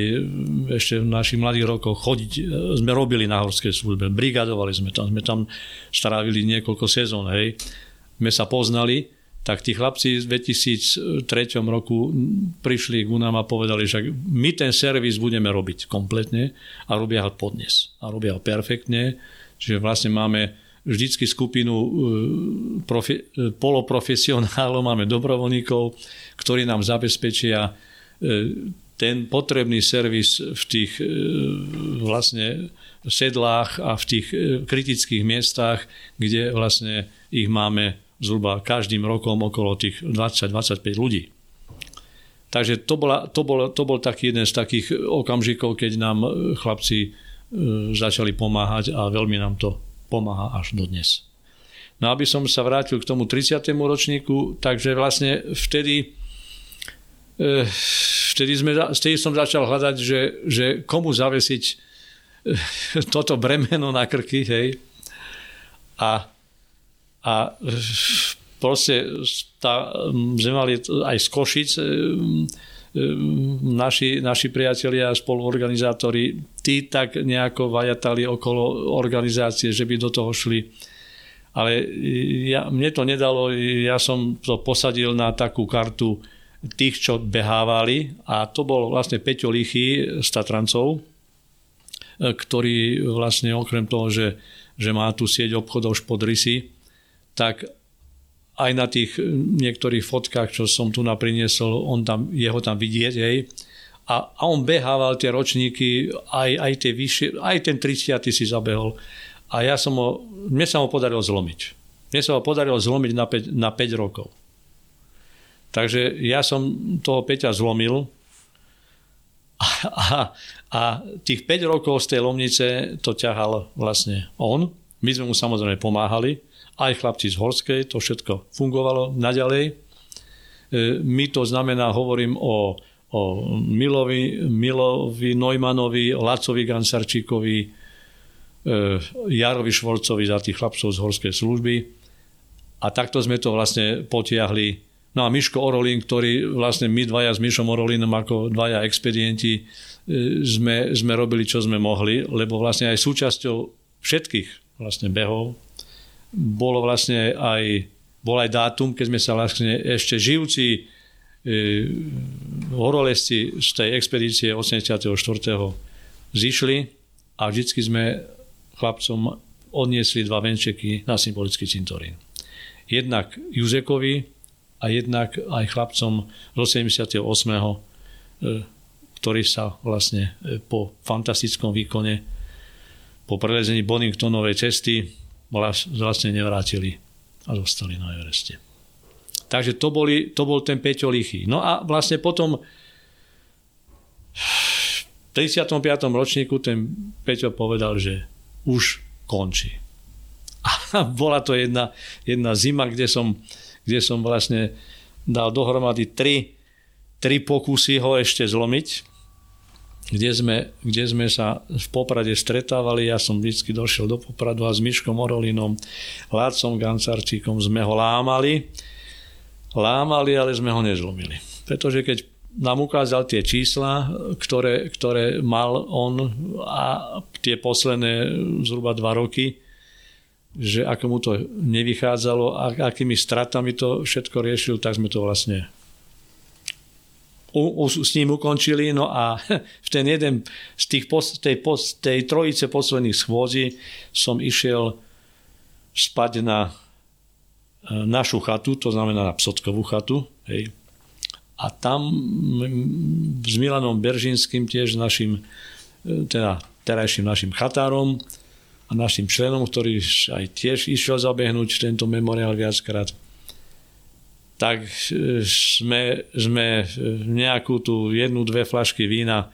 ešte v našich mladých rokoch chodiť, sme robili na horskej službe, brigadovali sme tam, sme tam strávili niekoľko sezón, hej. Sme sa poznali, tak tí chlapci v 2003 roku prišli k nám a povedali, že my ten servis budeme robiť kompletne a robia ho podnes. A robia ho perfektne, čiže vlastne máme vždycky skupinu e, profi, e, poloprofesionálov, máme dobrovoľníkov, ktorí nám zabezpečia e, ten potrebný servis v tých vlastne sedlách a v tých kritických miestach, kde vlastne ich máme zhruba každým rokom okolo tých 20-25 ľudí. Takže to, bola, to, bol, to bol taký jeden z takých okamžikov, keď nám chlapci začali pomáhať a veľmi nám to pomáha až dodnes. No aby som sa vrátil k tomu 30. ročníku, takže vlastne vtedy, eh, vtedy, sme, vtedy som začal hľadať, že, že komu zavesiť toto bremeno na krky, hej. A, a proste tá, sme mali aj z Košic eh, naši, naši priatelia a spoluorganizátori, tí tak nejako vajatali okolo organizácie, že by do toho šli. Ale ja, mne to nedalo, ja som to posadil na takú kartu tých, čo behávali a to bol vlastne Peťo Lichy z Tatrancov, ktorý vlastne okrem toho, že, že má tu sieť obchodov Špodrysy, tak aj na tých eh, niektorých fotkách, čo som tu napriniesol, on tam, jeho tam vidieť, hej. A, a on behával tie ročníky, aj, aj tie vyššie, aj ten 30. si zabehol. A ja som ho, mne sa ho podarilo zlomiť. Mne sa ho podarilo zlomiť na 5, na 5 rokov. Takže ja som toho Peťa zlomil a, a, a tých 5 rokov z tej lomnice to ťahal vlastne on. My sme mu samozrejme pomáhali, aj chlapci z Horskej, to všetko fungovalo naďalej. E, my to znamená, hovorím o, o Milovi, Milovi Neumanovi, Lacovi Gansarčíkovi, e, Jarovi Švorcovi za tých chlapcov z Horskej služby. A takto sme to vlastne potiahli. No a Miško Orolín, ktorý vlastne my dvaja s Mišom Orolínom ako dvaja expedienti e, sme, sme robili, čo sme mohli, lebo vlastne aj súčasťou všetkých vlastne behov bolo vlastne aj, bol aj dátum, keď sme sa vlastne ešte žijúci e, horolezci z tej expedície 84. zišli a vždycky sme chlapcom odniesli dva venčeky na symbolický cintorín. Jednak Juzekovi a jednak aj chlapcom z 88. E, ktorí sa vlastne e, po fantastickom výkone, po prelezení Boningtonovej cesty vlastne nevrátili a zostali na Evereste. Takže to, boli, to bol ten Peťo Lichy. No a vlastne potom v 35. ročníku ten Peťo povedal, že už končí. A bola to jedna, jedna zima, kde som, kde som vlastne dal dohromady tri, tri pokusy ho ešte zlomiť kde sme, kde sme sa v Poprade stretávali. Ja som vždy došiel do Popradu a s Miškom Orolinom, Lácom Gancarčíkom sme ho lámali. Lámali, ale sme ho nezlomili. Pretože keď nám ukázal tie čísla, ktoré, ktoré mal on a tie posledné zhruba dva roky, že ako mu to nevychádzalo a akými stratami to všetko riešil, tak sme to vlastne s ním ukončili. No a v ten jeden z tých, tej, tej trojice posledných schôdzi som išiel spať na e, našu chatu, to znamená na Psotkovú chatu. Hej. A tam s Milanom Beržinským, tiež našim, e, teda terajším našim chatárom a našim členom, ktorý aj tiež išiel zabehnúť tento memoriál viackrát, tak e, sme, sme nejakú tú jednu, dve flašky vína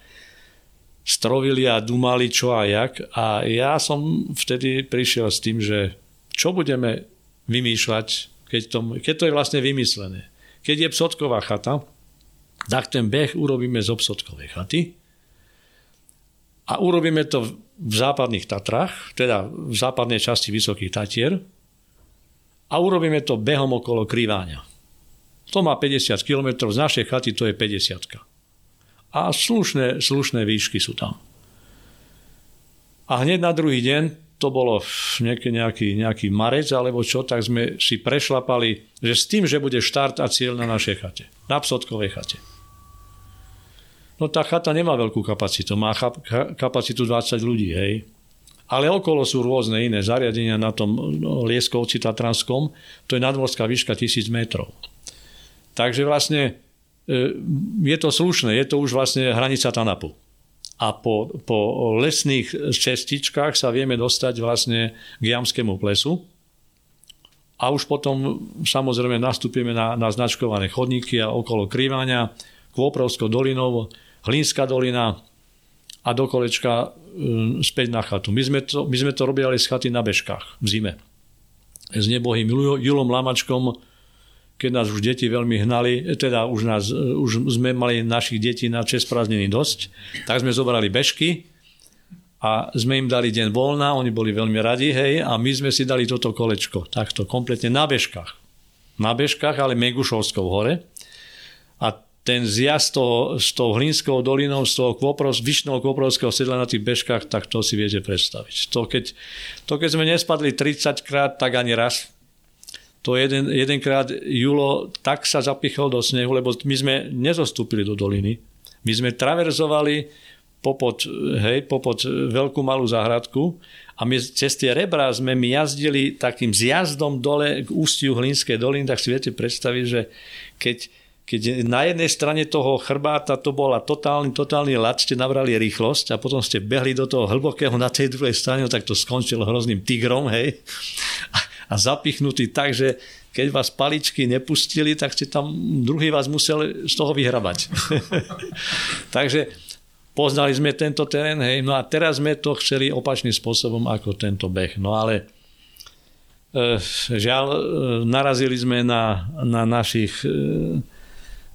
strovili a dumali čo a jak. A ja som vtedy prišiel s tým, že čo budeme vymýšľať, keď to, keď to je vlastne vymyslené. Keď je psotková chata, tak ten beh urobíme z obsodkovej chaty a urobíme to v západných Tatrách, teda v západnej časti Vysokých Tatier a urobíme to behom okolo Kryváňa. To má 50 km, z našej chaty to je 50. A slušné, slušné výšky sú tam. A hneď na druhý deň, to bolo nejaký, nejaký, marec alebo čo, tak sme si prešlapali, že s tým, že bude štart a cieľ na našej chate. Na psotkovej chate. No tá chata nemá veľkú kapacitu, má kapacitu 20 ľudí, hej. Ale okolo sú rôzne iné zariadenia na tom no, Lieskovci Tatranskom, to je nadmorská výška 1000 metrov. Takže vlastne e, je to slušné, je to už vlastne hranica TANAPu. A po, po lesných cestičkách sa vieme dostať vlastne k Jamskému plesu. A už potom samozrejme nastúpime na, na značkované chodníky a okolo Krývania, Kvoprovskou dolinou, Hlínska dolina a do kolečka e, späť na chatu. My sme, to, my sme to robili z chaty na bežkách v zime. S nebohým Julom Lamačkom keď nás už deti veľmi hnali, teda už, nás, už sme mali našich detí na čest prázdniny dosť, tak sme zobrali bežky a sme im dali deň voľna, oni boli veľmi radi, hej, a my sme si dali toto kolečko, takto kompletne na bežkách. Na bežkách, ale Megušovskou hore. A ten zjazd toho, s tou Hlinskou dolinou, z toho Kvopros, vyšného Kvoprovského sedla na tých bežkách, tak to si viete predstaviť. To keď, to keď sme nespadli 30 krát, tak ani raz to jeden, jedenkrát Julo tak sa zapichol do snehu, lebo my sme nezostúpili do doliny. My sme traverzovali popod, hej, popod veľkú malú záhradku a my cez tie rebra sme my jazdili takým zjazdom dole k ústiu Hlinskej doliny, tak si viete predstaviť, že keď, keď na jednej strane toho chrbáta to bola totálny, totálny lad, ste nabrali rýchlosť a potom ste behli do toho hlbokého na tej druhej strane, tak to skončilo hrozným tigrom, hej zapichnutý tak, že keď vás paličky nepustili, tak ste tam, druhý vás musel z toho vyhrabať. Takže poznali sme tento terén, hej, no a teraz sme to chceli opačným spôsobom ako tento beh. No ale e, žiaľ, e, narazili sme na, na našich e,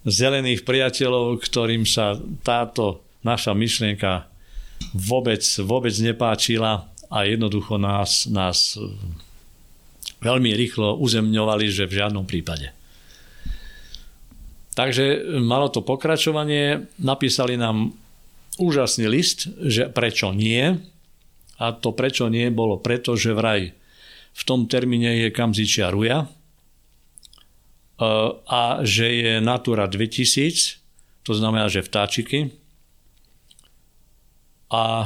zelených priateľov, ktorým sa táto naša myšlienka vôbec, vôbec nepáčila a jednoducho nás, nás veľmi rýchlo uzemňovali, že v žiadnom prípade. Takže malo to pokračovanie, napísali nám úžasný list, že prečo nie. A to prečo nie bolo preto, že vraj v tom termíne je Kamzičia Ruja a že je Natura 2000, to znamená, že vtáčiky. A,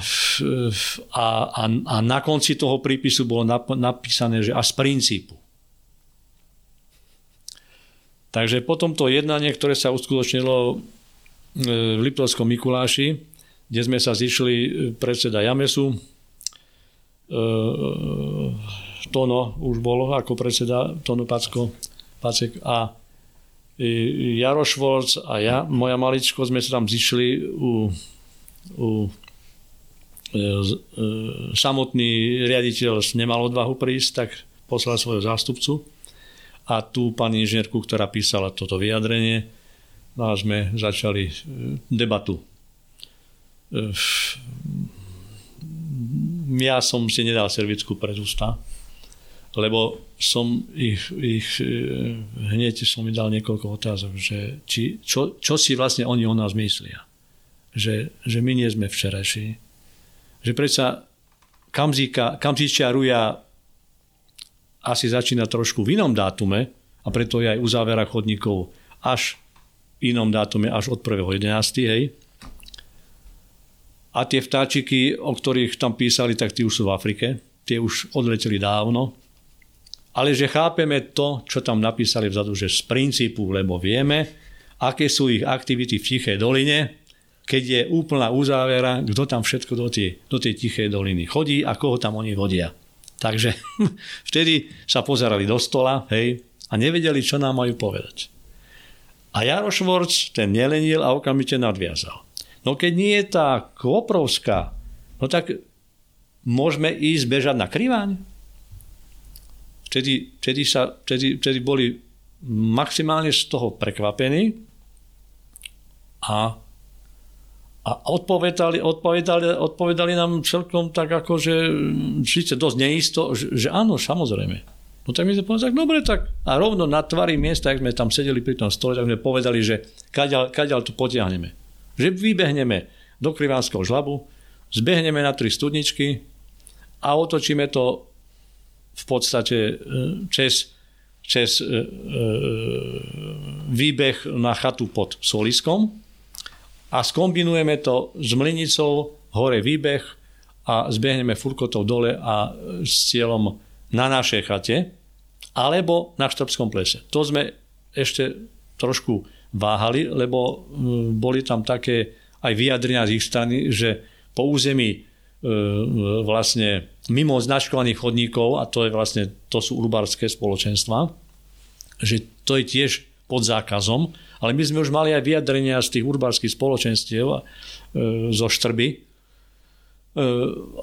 a, a, a na konci toho prípisu bolo napísané, že a z princípu. Takže po tomto jednanie, ktoré sa uskutočnilo e, v Liptovskom Mikuláši, kde sme sa zišli e, predseda Jamesu, e, Tono už bol ako predseda, Tono Packo, Pacek a Jaroš Volc a ja, moja maličko, sme sa tam zišli u, u samotný riaditeľ nemal odvahu prísť, tak poslal svojho zástupcu a tú pani inžinierku, ktorá písala toto vyjadrenie, no a sme začali e, debatu. Ja som si nedal servicku pred ústa, lebo som ich, ich e, hneď som mi dal niekoľko otázok, že či, čo, čo si vlastne oni o nás myslia. Že, že my nie sme včerajší. Že predsa Kamzíka, Kamzíčia Ruja asi začína trošku v inom dátume a preto je aj uzávera chodníkov až v inom dátume, až od 1.11. Hej. A tie vtáčiky, o ktorých tam písali, tak tí už sú v Afrike. Tie už odleteli dávno ale že chápeme to, čo tam napísali vzadu, že z princípu, lebo vieme, aké sú ich aktivity v Tichej doline, keď je úplná uzávera, kto tam všetko do tej, do tej Tichej doliny chodí a koho tam oni vodia. Takže vtedy sa pozerali do stola hej, a nevedeli, čo nám majú povedať. A Jaro ten nelenil a okamžite nadviazal. No keď nie je tá Koprovská, no tak môžeme ísť bežať na kriváň vtedy, vtedy, sa, vtedy, vtedy boli maximálne z toho prekvapení a, a odpovedali, odpovedali, odpovedali nám celkom tak ako, že síce dosť neisto, že, že áno, samozrejme. No tak my sme povedali, tak dobre, tak a rovno na tvári miesta, ak sme tam sedeli pri tom stole, tak sme povedali, že kaďal, kaďal to potiahneme. Že vybehneme do Krivánskeho žlabu, zbehneme na tri studničky a otočíme to v podstate e, cez, cez e, e, výbeh na chatu pod Soliskom a skombinujeme to s Mlinicou, hore výbeh a zbehneme Furkotov dole a s cieľom na našej chate alebo na Štrbskom plese. To sme ešte trošku váhali, lebo boli tam také aj vyjadrenia z ich strany, že po území vlastne mimo značkovaných chodníkov, a to, je vlastne, to sú urbárske spoločenstva, že to je tiež pod zákazom, ale my sme už mali aj vyjadrenia z tých urbárskych spoločenstiev e, zo Štrby, e,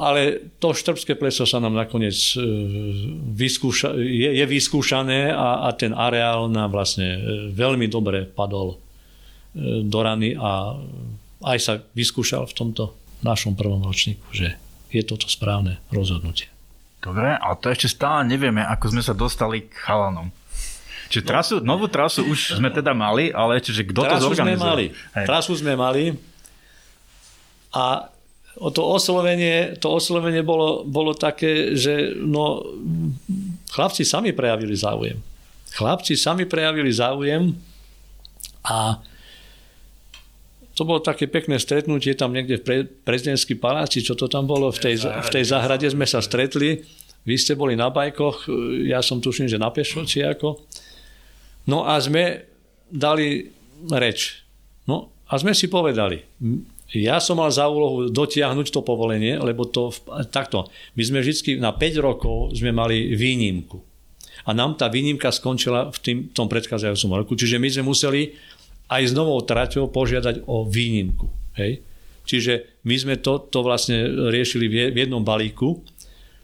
ale to štrbské pleso sa nám nakoniec e, vyskúša, je, je vyskúšané a, a ten areál nám vlastne e, veľmi dobre padol e, do rany a aj sa vyskúšal v tomto našom prvom ročníku, že je toto správne rozhodnutie. Dobre, ale to ešte stále nevieme, ako sme sa dostali k chalanom. Čiže trasu, novú trasu už sme teda mali, ale čiže kto trasu to zorganizoval? Sme mali. Hej. Trasu sme mali a o to oslovenie, to oslovenie bolo, bolo také, že no, chlapci sami prejavili záujem. Chlapci sami prejavili záujem a to bolo také pekné stretnutie tam niekde v pre, prezidentský paláci, čo to tam bolo, v tej, v tej záhrade sme sa stretli, vy ste boli na bajkoch, ja som tuším, že na pešo, či ako. No a sme dali reč. No a sme si povedali, ja som mal za úlohu dotiahnuť to povolenie, lebo to takto, my sme vždy na 5 rokov sme mali výnimku. A nám tá výnimka skončila v tým, tom predchádzajúcom roku. Čiže my sme museli aj s novou traťou požiadať o výnimku. Hej? Čiže my sme to, to vlastne riešili v jednom balíku.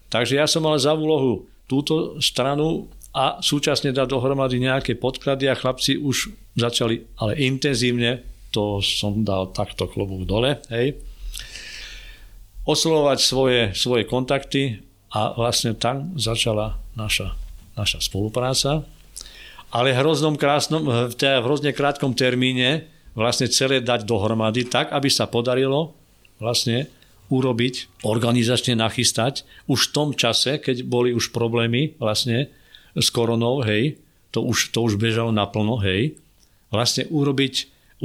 Takže ja som mal za úlohu túto stranu a súčasne dať dohromady nejaké podklady a chlapci už začali, ale intenzívne, to som dal takto klobúk dole, hej, oslovovať svoje, svoje kontakty a vlastne tam začala naša, naša spolupráca. Ale v hroznom krásnom, v hrozne krátkom termíne vlastne celé dať dohromady tak, aby sa podarilo vlastne urobiť, organizačne nachystať. Už v tom čase, keď boli už problémy vlastne s koronou, hej, to už, to už bežalo naplno, hej, vlastne urobiť,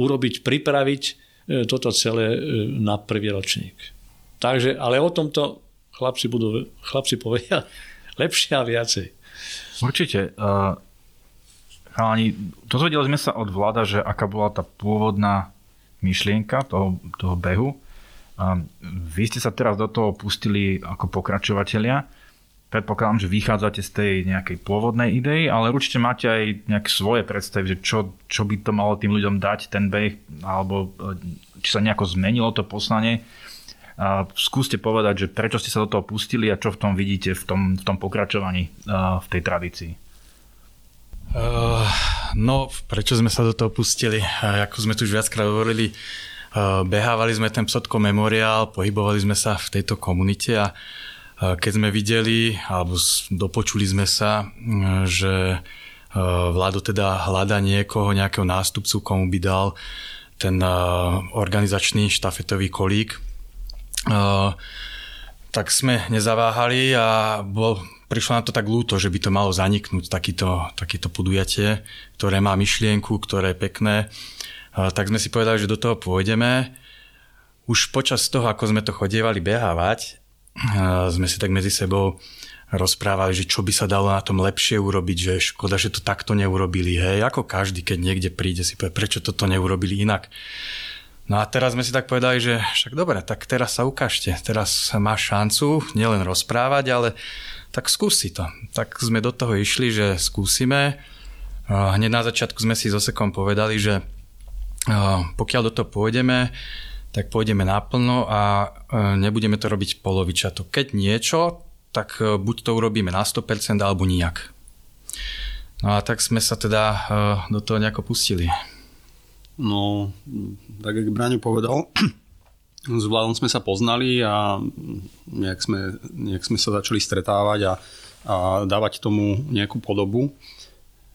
urobiť pripraviť e, toto celé e, na prvý ročník. Takže, ale o tomto chlapci budú, chlapci povedia lepšie a viacej. Určite. Uh, chalani, dozvedeli sme sa od vláda, že aká bola tá pôvodná myšlienka toho, toho behu. Uh, vy ste sa teraz do toho pustili ako pokračovateľia. Predpokladám, že vychádzate z tej nejakej pôvodnej idei, ale určite máte aj nejaké svoje predstavy, že čo, čo by to malo tým ľuďom dať, ten beh, alebo či sa nejako zmenilo to poslanie. A skúste povedať, že prečo ste sa do toho pustili a čo v tom vidíte v tom, v tom pokračovaní v tej tradícii. Uh, no, prečo sme sa do toho pustili? Ako sme tu už viackrát hovorili, behávali sme ten Psotko memoriál, pohybovali sme sa v tejto komunite a uh, keď sme videli, alebo dopočuli sme sa, uh, že uh, vládo teda hľada niekoho, nejakého nástupcu, komu by dal ten organizačný štafetový kolík, tak sme nezaváhali a bol, prišlo na to tak ľúto, že by to malo zaniknúť, takýto, takýto podujatie, ktoré má myšlienku, ktoré je pekné. Tak sme si povedali, že do toho pôjdeme. Už počas toho, ako sme to chodievali behávať, sme si tak medzi sebou rozprávali, že čo by sa dalo na tom lepšie urobiť, že škoda, že to takto neurobili. Hej, ako každý, keď niekde príde, si povie, prečo toto neurobili inak. No a teraz sme si tak povedali, že však dobre, tak teraz sa ukážte. Teraz máš šancu nielen rozprávať, ale tak skúsi to. Tak sme do toho išli, že skúsime. Hneď na začiatku sme si s Osekom povedali, že pokiaľ do toho pôjdeme, tak pôjdeme naplno a nebudeme to robiť polovičato. Keď niečo, tak buď to urobíme na 100% alebo nijak. No a tak sme sa teda do toho nejako pustili. No, tak jak Braňo povedal, s Vladom sme sa poznali a nejak sme, nejak sme sa začali stretávať a, a dávať tomu nejakú podobu.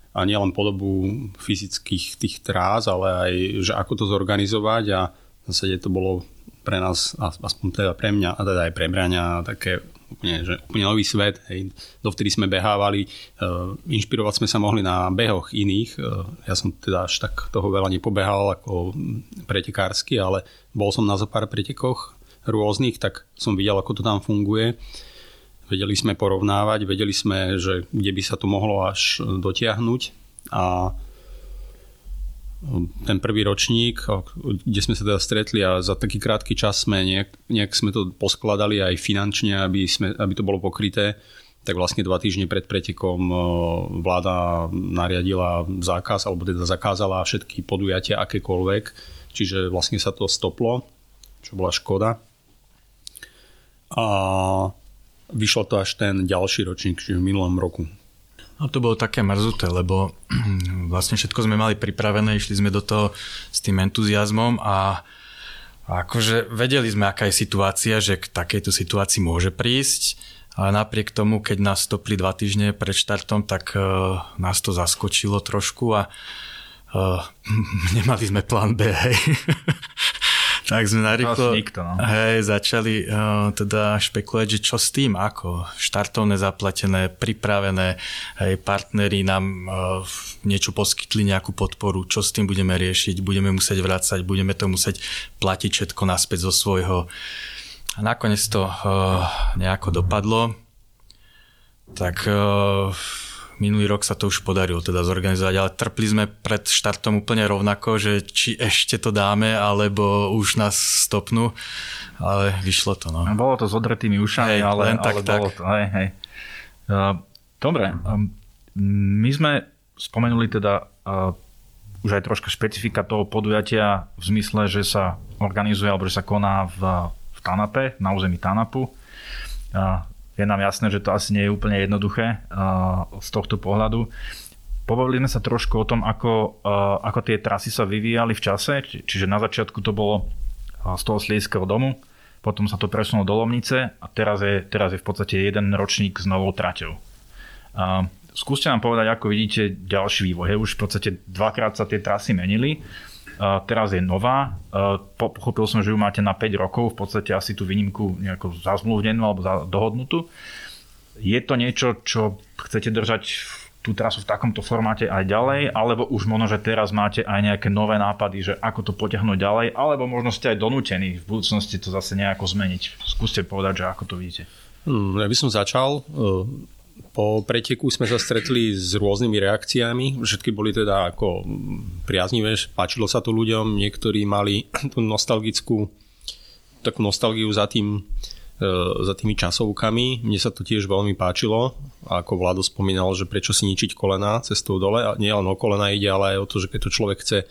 A nielen podobu fyzických tých trás, ale aj, že ako to zorganizovať a v zásade to bolo pre nás, aspoň teda pre mňa, a teda aj pre Braňa, také úplne, že úplne nový svet. Hej. Dovtedy sme behávali, uh, inšpirovať sme sa mohli na behoch iných. Uh, ja som teda až tak toho veľa nepobehal ako pretekársky, ale bol som na zo pár pretekoch rôznych, tak som videl, ako to tam funguje. Vedeli sme porovnávať, vedeli sme, že kde by sa to mohlo až dotiahnuť a ten prvý ročník, kde sme sa teda stretli a za taký krátky čas sme nejak, nejak sme to poskladali aj finančne, aby, sme, aby to bolo pokryté, tak vlastne dva týždne pred pretekom vláda nariadila zákaz, alebo teda zakázala všetky podujatia akékoľvek, čiže vlastne sa to stoplo, čo bola škoda. A vyšlo to až ten ďalší ročník, čiže v minulom roku. No to bolo také mrzuté, lebo vlastne všetko sme mali pripravené, išli sme do toho s tým entuziasmom a akože vedeli sme, aká je situácia, že k takejto situácii môže prísť, ale napriek tomu, keď nás stopli dva týždne pred štartom, tak uh, nás to zaskočilo trošku a uh, nemali sme plán B, hej. tak sme narýchlo nikto, no. hej, začali uh, teda špekulovať, že čo s tým, ako štartovné zaplatené, pripravené, hej, partneri nám uh, niečo poskytli, nejakú podporu, čo s tým budeme riešiť, budeme musieť vrácať, budeme to musieť platiť všetko naspäť zo svojho. A nakoniec to uh, nejako dopadlo. Tak uh, minulý rok sa to už podarilo teda zorganizovať, ale trpli sme pred štartom úplne rovnako, že či ešte to dáme, alebo už nás stopnú, ale vyšlo to. No. Bolo to s odretými ušami, hej, ale, len tak, ale tak. bolo to. Hej, hej. Uh, dobre, um, my sme spomenuli teda uh, už aj troška špecifika toho podujatia v zmysle, že sa organizuje alebo že sa koná v, v Tanape, na území Tanapu. Uh, je nám jasné, že to asi nie je úplne jednoduché z tohto pohľadu. Pobavili sme sa trošku o tom, ako, ako tie trasy sa vyvíjali v čase, čiže na začiatku to bolo z toho Slieského domu, potom sa to presunulo do Lomnice a teraz je, teraz je v podstate jeden ročník s novou traťou. Skúste nám povedať, ako vidíte ďalší vývoj. Hej, už v podstate dvakrát sa tie trasy menili. Teraz je nová. Pochopil som, že ju máte na 5 rokov, v podstate asi tú výnimku nejako zazmluvnenú alebo dohodnutú. Je to niečo, čo chcete držať tú trasu v takomto formáte aj ďalej, alebo už možno, že teraz máte aj nejaké nové nápady, že ako to potiahnuť ďalej, alebo možno ste aj donútení v budúcnosti to zase nejako zmeniť. Skúste povedať, že ako to vidíte. Hmm, ja by som začal. Po preteku sme sa stretli s rôznymi reakciami. Všetky boli teda ako priaznivé, páčilo sa to ľuďom. Niektorí mali tú nostalgickú takú nostalgiu za tým, E, za tými časovkami. Mne sa to tiež veľmi páčilo. Ako Vlado spomínal, že prečo si ničiť kolena cestou dole. A nie len o kolena ide, ale aj o to, že keď to človek chce e,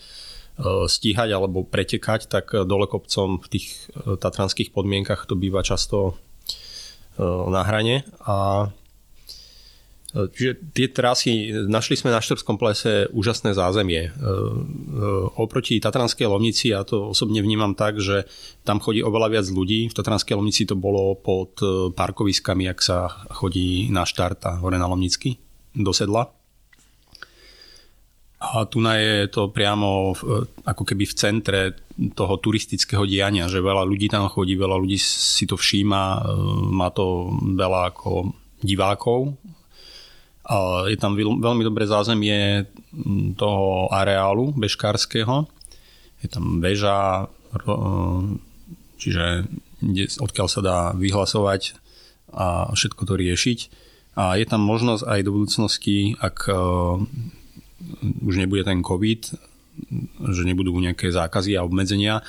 stíhať alebo pretekať, tak dole kopcom v tých e, tatranských podmienkach to býva často na hrane. A Čiže tie trasy, našli sme na Štrbskom plese úžasné zázemie. E, e, oproti Tatranskej Lomnici, ja to osobne vnímam tak, že tam chodí oveľa viac ľudí. V Tatranskej Lomnici to bolo pod e, parkoviskami, ak sa chodí na štart a hore na Lomnicky do sedla. A tu je to priamo ako keby v centre toho turistického diania, že veľa ľudí tam chodí, veľa ľudí si to všíma, má to veľa ako divákov je tam veľmi dobré zázemie toho areálu bežkárskeho. Je tam väža, čiže odkiaľ sa dá vyhlasovať a všetko to riešiť. A je tam možnosť aj do budúcnosti, ak už nebude ten COVID, že nebudú nejaké zákazy a obmedzenia,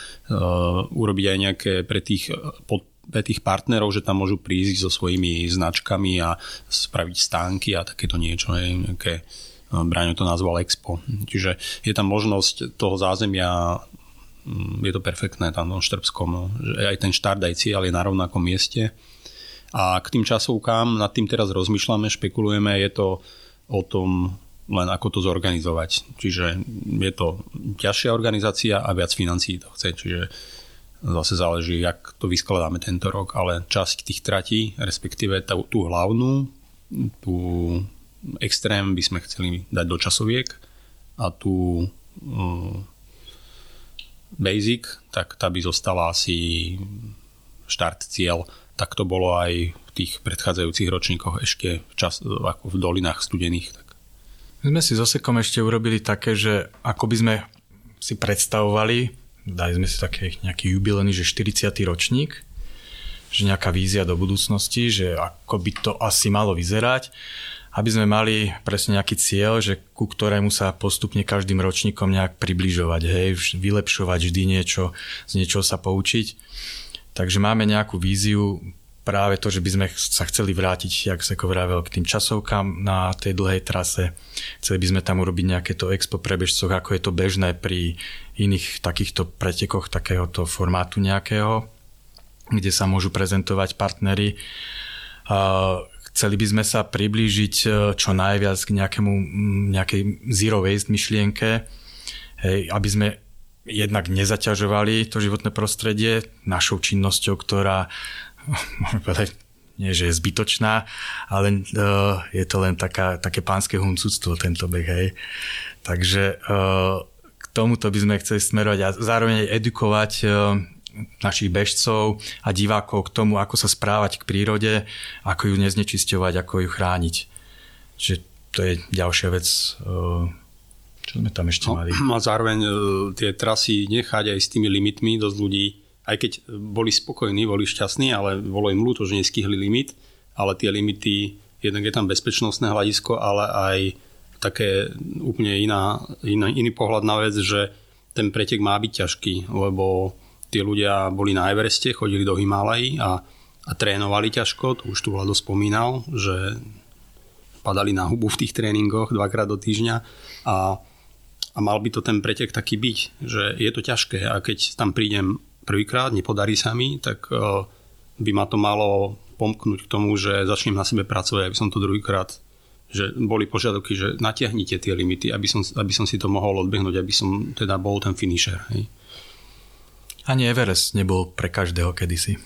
urobiť aj nejaké pre tých pod, pre tých partnerov, že tam môžu prísť so svojimi značkami a spraviť stánky a takéto niečo, hej, nejaké no, Braňo to nazval Expo. Čiže je tam možnosť toho zázemia, mm, je to perfektné tam v Štrbskom, no, aj ten štart, aj cieľ je na rovnakom mieste. A k tým časovkám, nad tým teraz rozmýšľame, špekulujeme, je to o tom len ako to zorganizovať. Čiže je to ťažšia organizácia a viac financí to chce. Čiže Zase záleží, jak to vyskladáme tento rok, ale časť tých tratí, respektíve tú, tú hlavnú, tú extrém by sme chceli dať do časoviek a tú um, basic, tak tá by zostala asi štart cieľ. Tak to bolo aj v tých predchádzajúcich ročníkoch ešte v čas, ako v dolinách studených. Tak. My sme si s Osekom ešte urobili také, že ako by sme si predstavovali dali sme si taký nejaký jubilejný, že 40. ročník, že nejaká vízia do budúcnosti, že ako by to asi malo vyzerať, aby sme mali presne nejaký cieľ, že ku ktorému sa postupne každým ročníkom nejak približovať, hej, vylepšovať vždy niečo, z niečoho sa poučiť. Takže máme nejakú víziu, práve to, že by sme sa chceli vrátiť, jak sa vravel, k tým časovkám na tej dlhej trase. Chceli by sme tam urobiť nejaké to expo pre bežcoch, ako je to bežné pri iných takýchto pretekoch takéhoto formátu nejakého, kde sa môžu prezentovať partnery. Chceli by sme sa priblížiť e, čo najviac k nejakému, nejakej zero waste myšlienke, hej, aby sme jednak nezaťažovali to životné prostredie našou činnosťou, ktorá môžeme povedať, nie že je zbytočná, ale uh, je to len taká, také pánske huncúctvo tento beh, hej. Takže uh, k tomuto by sme chceli smerovať a zároveň aj edukovať uh, našich bežcov a divákov k tomu, ako sa správať k prírode, ako ju neznečisťovať, ako ju chrániť. Čiže to je ďalšia vec, uh, čo sme tam ešte no, mali. A zároveň uh, tie trasy nechať aj s tými limitmi, dosť ľudí aj keď boli spokojní, boli šťastní, ale bolo im ľúto, že neskihli limit, ale tie limity, jednak je tam bezpečnostné hľadisko, ale aj také úplne iná, iná, iný pohľad na vec, že ten pretek má byť ťažký, lebo tí ľudia boli na Evereste, chodili do Himalají a, a trénovali ťažko, to už tu Vlado spomínal, že padali na hubu v tých tréningoch dvakrát do týždňa a, a mal by to ten pretek taký byť, že je to ťažké a keď tam prídem prvýkrát, nepodarí sa mi, tak eh, by ma to malo pomknúť k tomu, že začnem na sebe pracovať, aby som to druhýkrát že boli požiadavky, že natiahnite tie limity, aby som, aby som si to mohol odbehnúť, aby som teda bol ten finisher. Hej. Ani Everest nebol pre každého kedysi.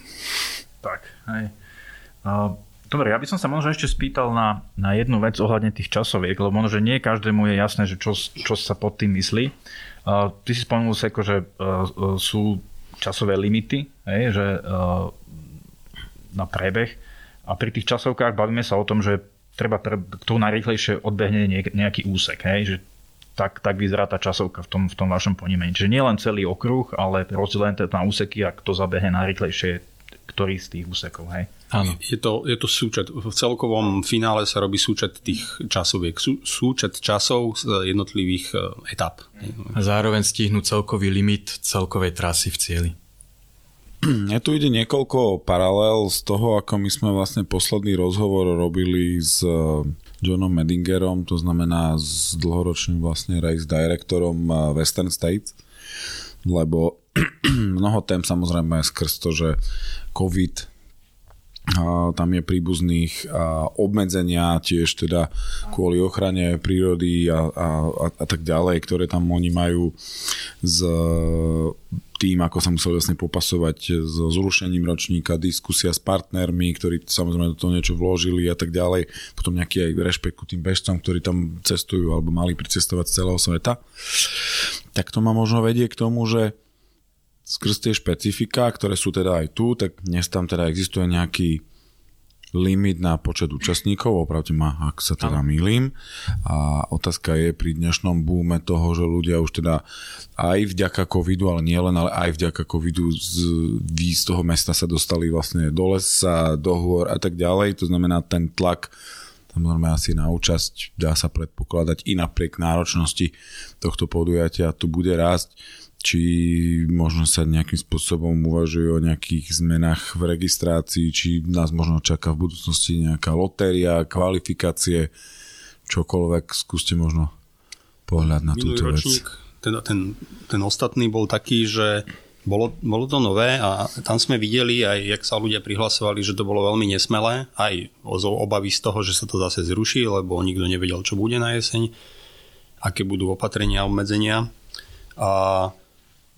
Tak, hej. Uh, dobre, ja by som sa možno ešte spýtal na, na jednu vec ohľadne tých časoviek, lebo možno, že nie každému je jasné, že čo, čo sa pod tým myslí. ty si spomenul sa, že sú časové limity, hej, že na prebeh a pri tých časovkách bavíme sa o tom, že treba pre, kto najrychlejšie odbehne nejaký úsek, hej, že tak, tak vyzerá tá časovka v tom, v tom vašom ponímení. Čiže nie len celý okruh, ale rozdelené na úseky a kto zabehne najrychlejšie ktorý z tých úsekov. Hej? Áno. Je to, je to súčet. V celkovom finále sa robí súčet tých časoviek. Sú, súčet časov z jednotlivých e, etap. A zároveň stihnú celkový limit celkovej trasy v cieli. Ja tu ide niekoľko paralel z toho, ako my sme vlastne posledný rozhovor robili s e, Johnom Medingerom, to znamená s dlhoročným vlastne race directorom e, Western States, lebo mnoho tém samozrejme skrz to, že COVID tam je príbuzných a obmedzenia tiež teda kvôli ochrane prírody a, a, a, a tak ďalej, ktoré tam oni majú s tým, ako sa museli vlastne popasovať s zrušením ročníka, diskusia s partnermi, ktorí samozrejme do toho niečo vložili a tak ďalej. Potom nejaký aj rešpekt ku tým bežcom, ktorí tam cestujú alebo mali pricestovať z celého sveta. Tak to ma možno vedie k tomu, že skrz tie špecifika, ktoré sú teda aj tu, tak dnes tam teda existuje nejaký limit na počet účastníkov, opravte ma, ak sa teda milím. A otázka je pri dnešnom búme toho, že ľudia už teda aj vďaka covidu, ale nie len, ale aj vďaka covidu z, z toho mesta sa dostali vlastne do lesa, do hôr a tak ďalej. To znamená ten tlak samozrejme asi na účasť dá sa predpokladať i napriek náročnosti tohto podujatia tu bude rásť či možno sa nejakým spôsobom uvažuje o nejakých zmenách v registrácii, či nás možno čaká v budúcnosti nejaká lotéria, kvalifikácie, čokoľvek, skúste možno pohľad na Minulý túto ročník, vec. Ten, ten, ten ostatný bol taký, že bolo, bolo to nové a tam sme videli aj, jak sa ľudia prihlasovali, že to bolo veľmi nesmelé, aj obavy z toho, že sa to zase zruší, lebo nikto nevedel, čo bude na jeseň, aké budú opatrenia a obmedzenia. A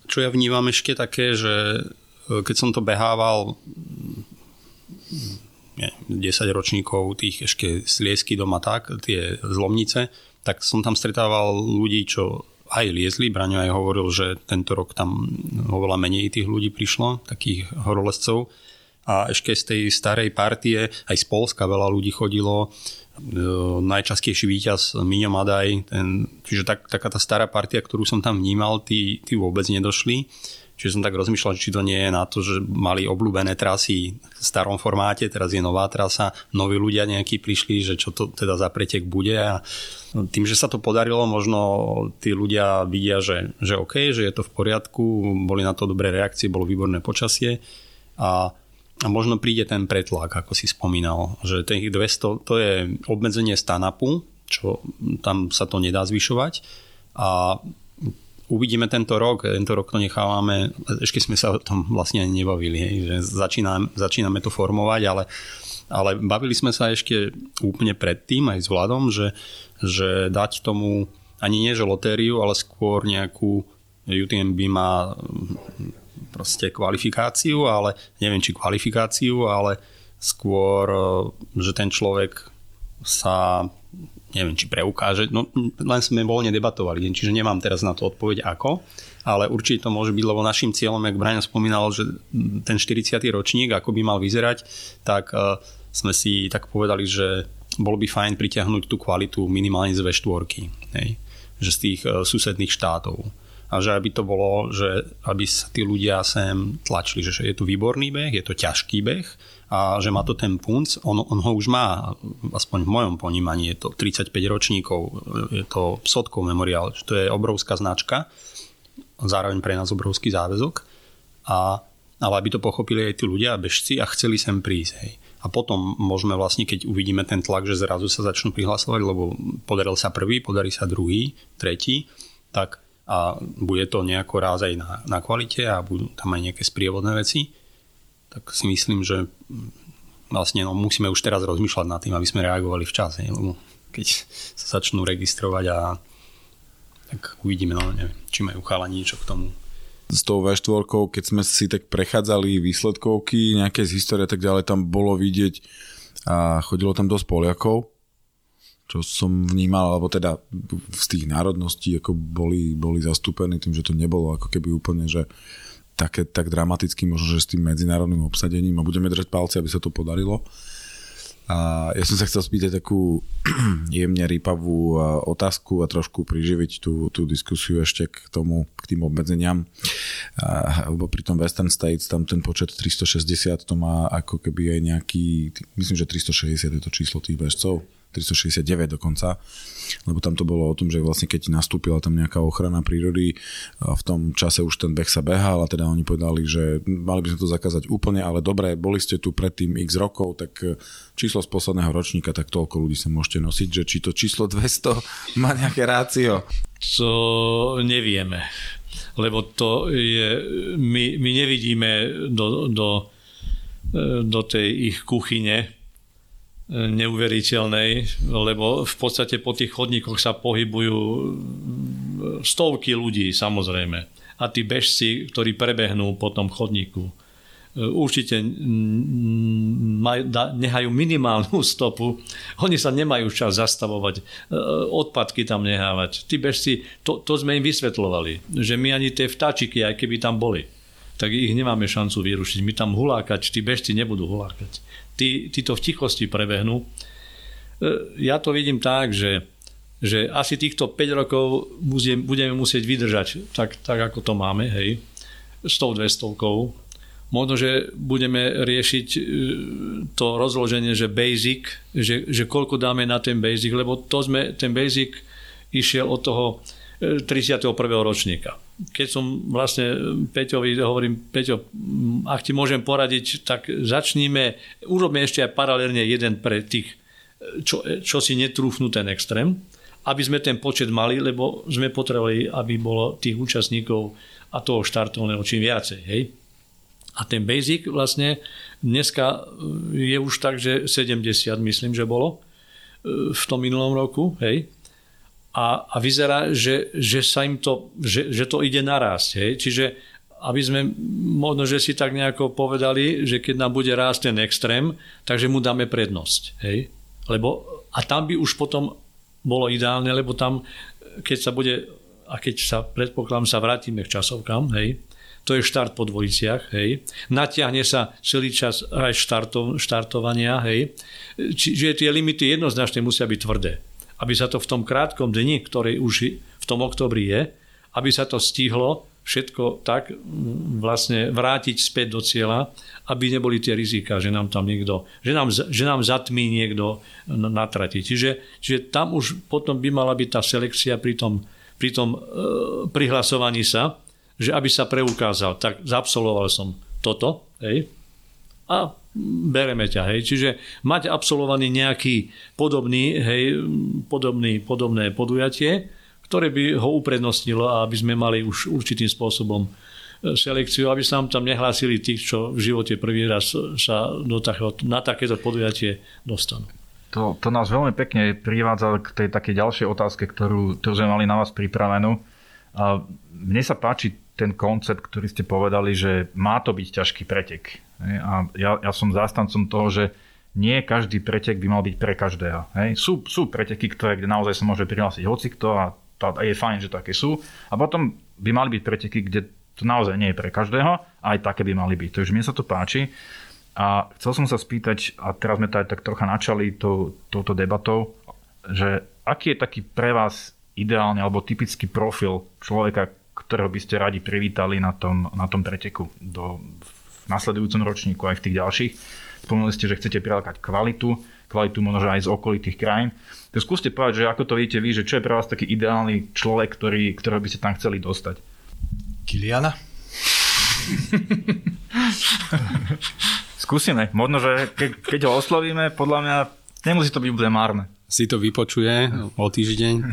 čo ja vnímam ešte také, že e, keď som to behával nie, 10 ročníkov tých ešte sliesky doma tak, tie zlomnice, tak som tam stretával ľudí, čo aj liezli. Braňo aj hovoril, že tento rok tam oveľa menej tých ľudí prišlo, takých horolezcov. A ešte z tej starej partie, aj z Polska veľa ľudí chodilo, najčastejší víťaz Miňo Madaj, ten, čiže tak, taká tá stará partia, ktorú som tam vnímal, tí, tí vôbec nedošli. Čiže som tak rozmýšľal, či to nie je na to, že mali obľúbené trasy v starom formáte, teraz je nová trasa, noví ľudia nejakí prišli, že čo to teda za pretek bude a tým, že sa to podarilo, možno tí ľudia vidia, že, že OK, že je to v poriadku, boli na to dobré reakcie, bolo výborné počasie a a možno príde ten pretlak, ako si spomínal, že tých 200 to je obmedzenie stanapu, čo tam sa to nedá zvyšovať. A uvidíme tento rok, tento rok to nechávame, ešte sme sa o tom vlastne nebavili, hej, že začíname, začíname to formovať, ale, ale bavili sme sa ešte úplne predtým aj s Vladom, že, že dať tomu ani nie že lotériu, ale skôr nejakú UTMB má proste kvalifikáciu, ale neviem, či kvalifikáciu, ale skôr, e, že ten človek sa neviem, či preukáže, no len sme voľne debatovali, čiže nemám teraz na to odpoveď ako, ale určite to môže byť, lebo našim cieľom, jak Brian spomínal, že ten 40. ročník, ako by mal vyzerať, tak uh, sme si tak povedali, že bolo by fajn pritiahnuť tú kvalitu minimálne z V4, hej, že z tých uh, susedných štátov a že aby to bolo, že aby sa tí ľudia sem tlačili, že je to výborný beh, je to ťažký beh a že má to ten punc, on, on ho už má, aspoň v mojom ponímaní, je to 35 ročníkov, je to Sotkov memoriál, to je obrovská značka, zároveň pre nás obrovský záväzok, a, ale aby to pochopili aj tí ľudia, bežci a chceli sem prísť. Hej. A potom môžeme vlastne, keď uvidíme ten tlak, že zrazu sa začnú prihlasovať, lebo podaril sa prvý, podarí sa druhý, tretí, tak a bude to nejako ráz aj na, na kvalite a budú tam aj nejaké sprievodné veci, tak si myslím, že vlastne no, musíme už teraz rozmýšľať nad tým, aby sme reagovali včas. Ne? Lebo keď sa začnú registrovať a tak uvidíme, no neviem, či majú chalani niečo k tomu. S tou V4, keď sme si tak prechádzali výsledkovky, nejaké z histórie a tak ďalej, tam bolo vidieť a chodilo tam dosť Poliakov, čo som vnímal, alebo teda z tých národností ako boli, boli zastúpení tým, že to nebolo ako keby úplne, že také, tak dramaticky možno, že s tým medzinárodným obsadením a budeme držať palce, aby sa to podarilo. A ja som sa chcel spýtať takú jemne rýpavú otázku a trošku priživiť tú, tú diskusiu ešte k tomu, k tým obmedzeniam. A, lebo pri tom Western States tam ten počet 360 to má ako keby aj nejaký, myslím, že 360 je to číslo tých bežcov 369 dokonca, lebo tam to bolo o tom, že vlastne keď nastúpila tam nejaká ochrana prírody, v tom čase už ten beh sa behal a teda oni povedali, že mali by sme to zakázať úplne, ale dobre, boli ste tu predtým x rokov, tak e, číslo z posledného ročníka, tak toľko ľudí sa môžete nosiť, že či to číslo 200 má nejaké rácio. To nevieme, lebo to je, my, my nevidíme do, do, e, do tej ich kuchyne, neuveriteľnej, lebo v podstate po tých chodníkoch sa pohybujú stovky ľudí samozrejme. A tí bežci, ktorí prebehnú po tom chodníku, určite nehajú minimálnu stopu. Oni sa nemajú čas zastavovať, odpadky tam nehávať. Tí bežci, to, to sme im vysvetlovali, že my ani tie vtáčiky, aj keby tam boli, tak ich nemáme šancu vyrušiť. My tam hulákať, tí bežci nebudú hulákať tí, tí to v tichosti prebehnú. E, ja to vidím tak, že, že asi týchto 5 rokov budeme musieť vydržať tak, tak ako to máme, hej, s tou 200 Možno, že budeme riešiť e, to rozloženie, že basic, že, že koľko dáme na ten basic, lebo to sme, ten basic išiel od toho 31. E, ročníka keď som vlastne Peťovi hovorím, Peťo, ak ti môžem poradiť, tak začníme, urobme ešte aj paralelne jeden pre tých, čo, čo si netrúfnú ten extrém, aby sme ten počet mali, lebo sme potrebovali, aby bolo tých účastníkov a toho štartovného čím viacej. Hej? A ten basic vlastne dneska je už tak, že 70 myslím, že bolo e, v tom minulom roku. Hej? A, a vyzerá, že, že sa im to, že, že to ide narásť. Hej? Čiže aby sme možno, že si tak nejako povedali, že keď nám bude rásť ten extrém, takže mu dáme prednosť. Hej? Lebo, a tam by už potom bolo ideálne, lebo tam, keď sa bude, a keď sa predpokladám, sa vrátime k časovkám, hej, to je štart po dvojiciach, hej. Natiahne sa celý čas aj štartov, štartovania, hej. Čiže tie limity jednoznačne musia byť tvrdé aby sa to v tom krátkom dni, ktorý už v tom oktobri je, aby sa to stihlo všetko tak vlastne vrátiť späť do cieľa, aby neboli tie rizika, že nám tam niekto, že nám, že nám zatmí niekto na. Čiže, čiže tam už potom by mala byť tá selekcia pri tom, pri tom e, prihlasovaní sa, že aby sa preukázal, tak zabsoloval som toto, hej, a bereme ťa. Hej. Čiže mať absolvovaný nejaký podobný, hej, podobný, podobné podujatie, ktoré by ho uprednostnilo a aby sme mali už určitým spôsobom e, selekciu, aby sa nám tam nehlásili tých, čo v živote prvý raz sa do takého, na takéto podujatie dostanú. To, to nás veľmi pekne privádza k tej takej ďalšej otázke, ktorú, ktorú sme mali na vás pripravenú. A mne sa páči ten koncept, ktorý ste povedali, že má to byť ťažký pretek. A ja, ja som zástancom toho, že nie každý pretek by mal byť pre každého. Hej. Sú, sú preteky, ktoré, kde naozaj sa môže prihlásiť hocikto a to, je fajn, že také sú. A potom by mali byť preteky, kde to naozaj nie je pre každého a aj také by mali byť. Takže mne sa to páči. A chcel som sa spýtať, a teraz sme to aj tak trocha načali to, touto debatou, že aký je taký pre vás ideálny alebo typický profil človeka, ktorého by ste radi privítali na tom, na tom preteku do, v nasledujúcom ročníku aj v tých ďalších. Spomenuli ste, že chcete prilákať kvalitu, kvalitu možno aj z okolitých krajín. Tak skúste povedať, že ako to vidíte vy, že čo je pre vás taký ideálny človek, ktorý, ktorého by ste tam chceli dostať? Kiliana? Skúsime. Možno, že keď, keď ho oslovíme, podľa mňa nemusí to byť bude márne. Si to vypočuje o týždeň.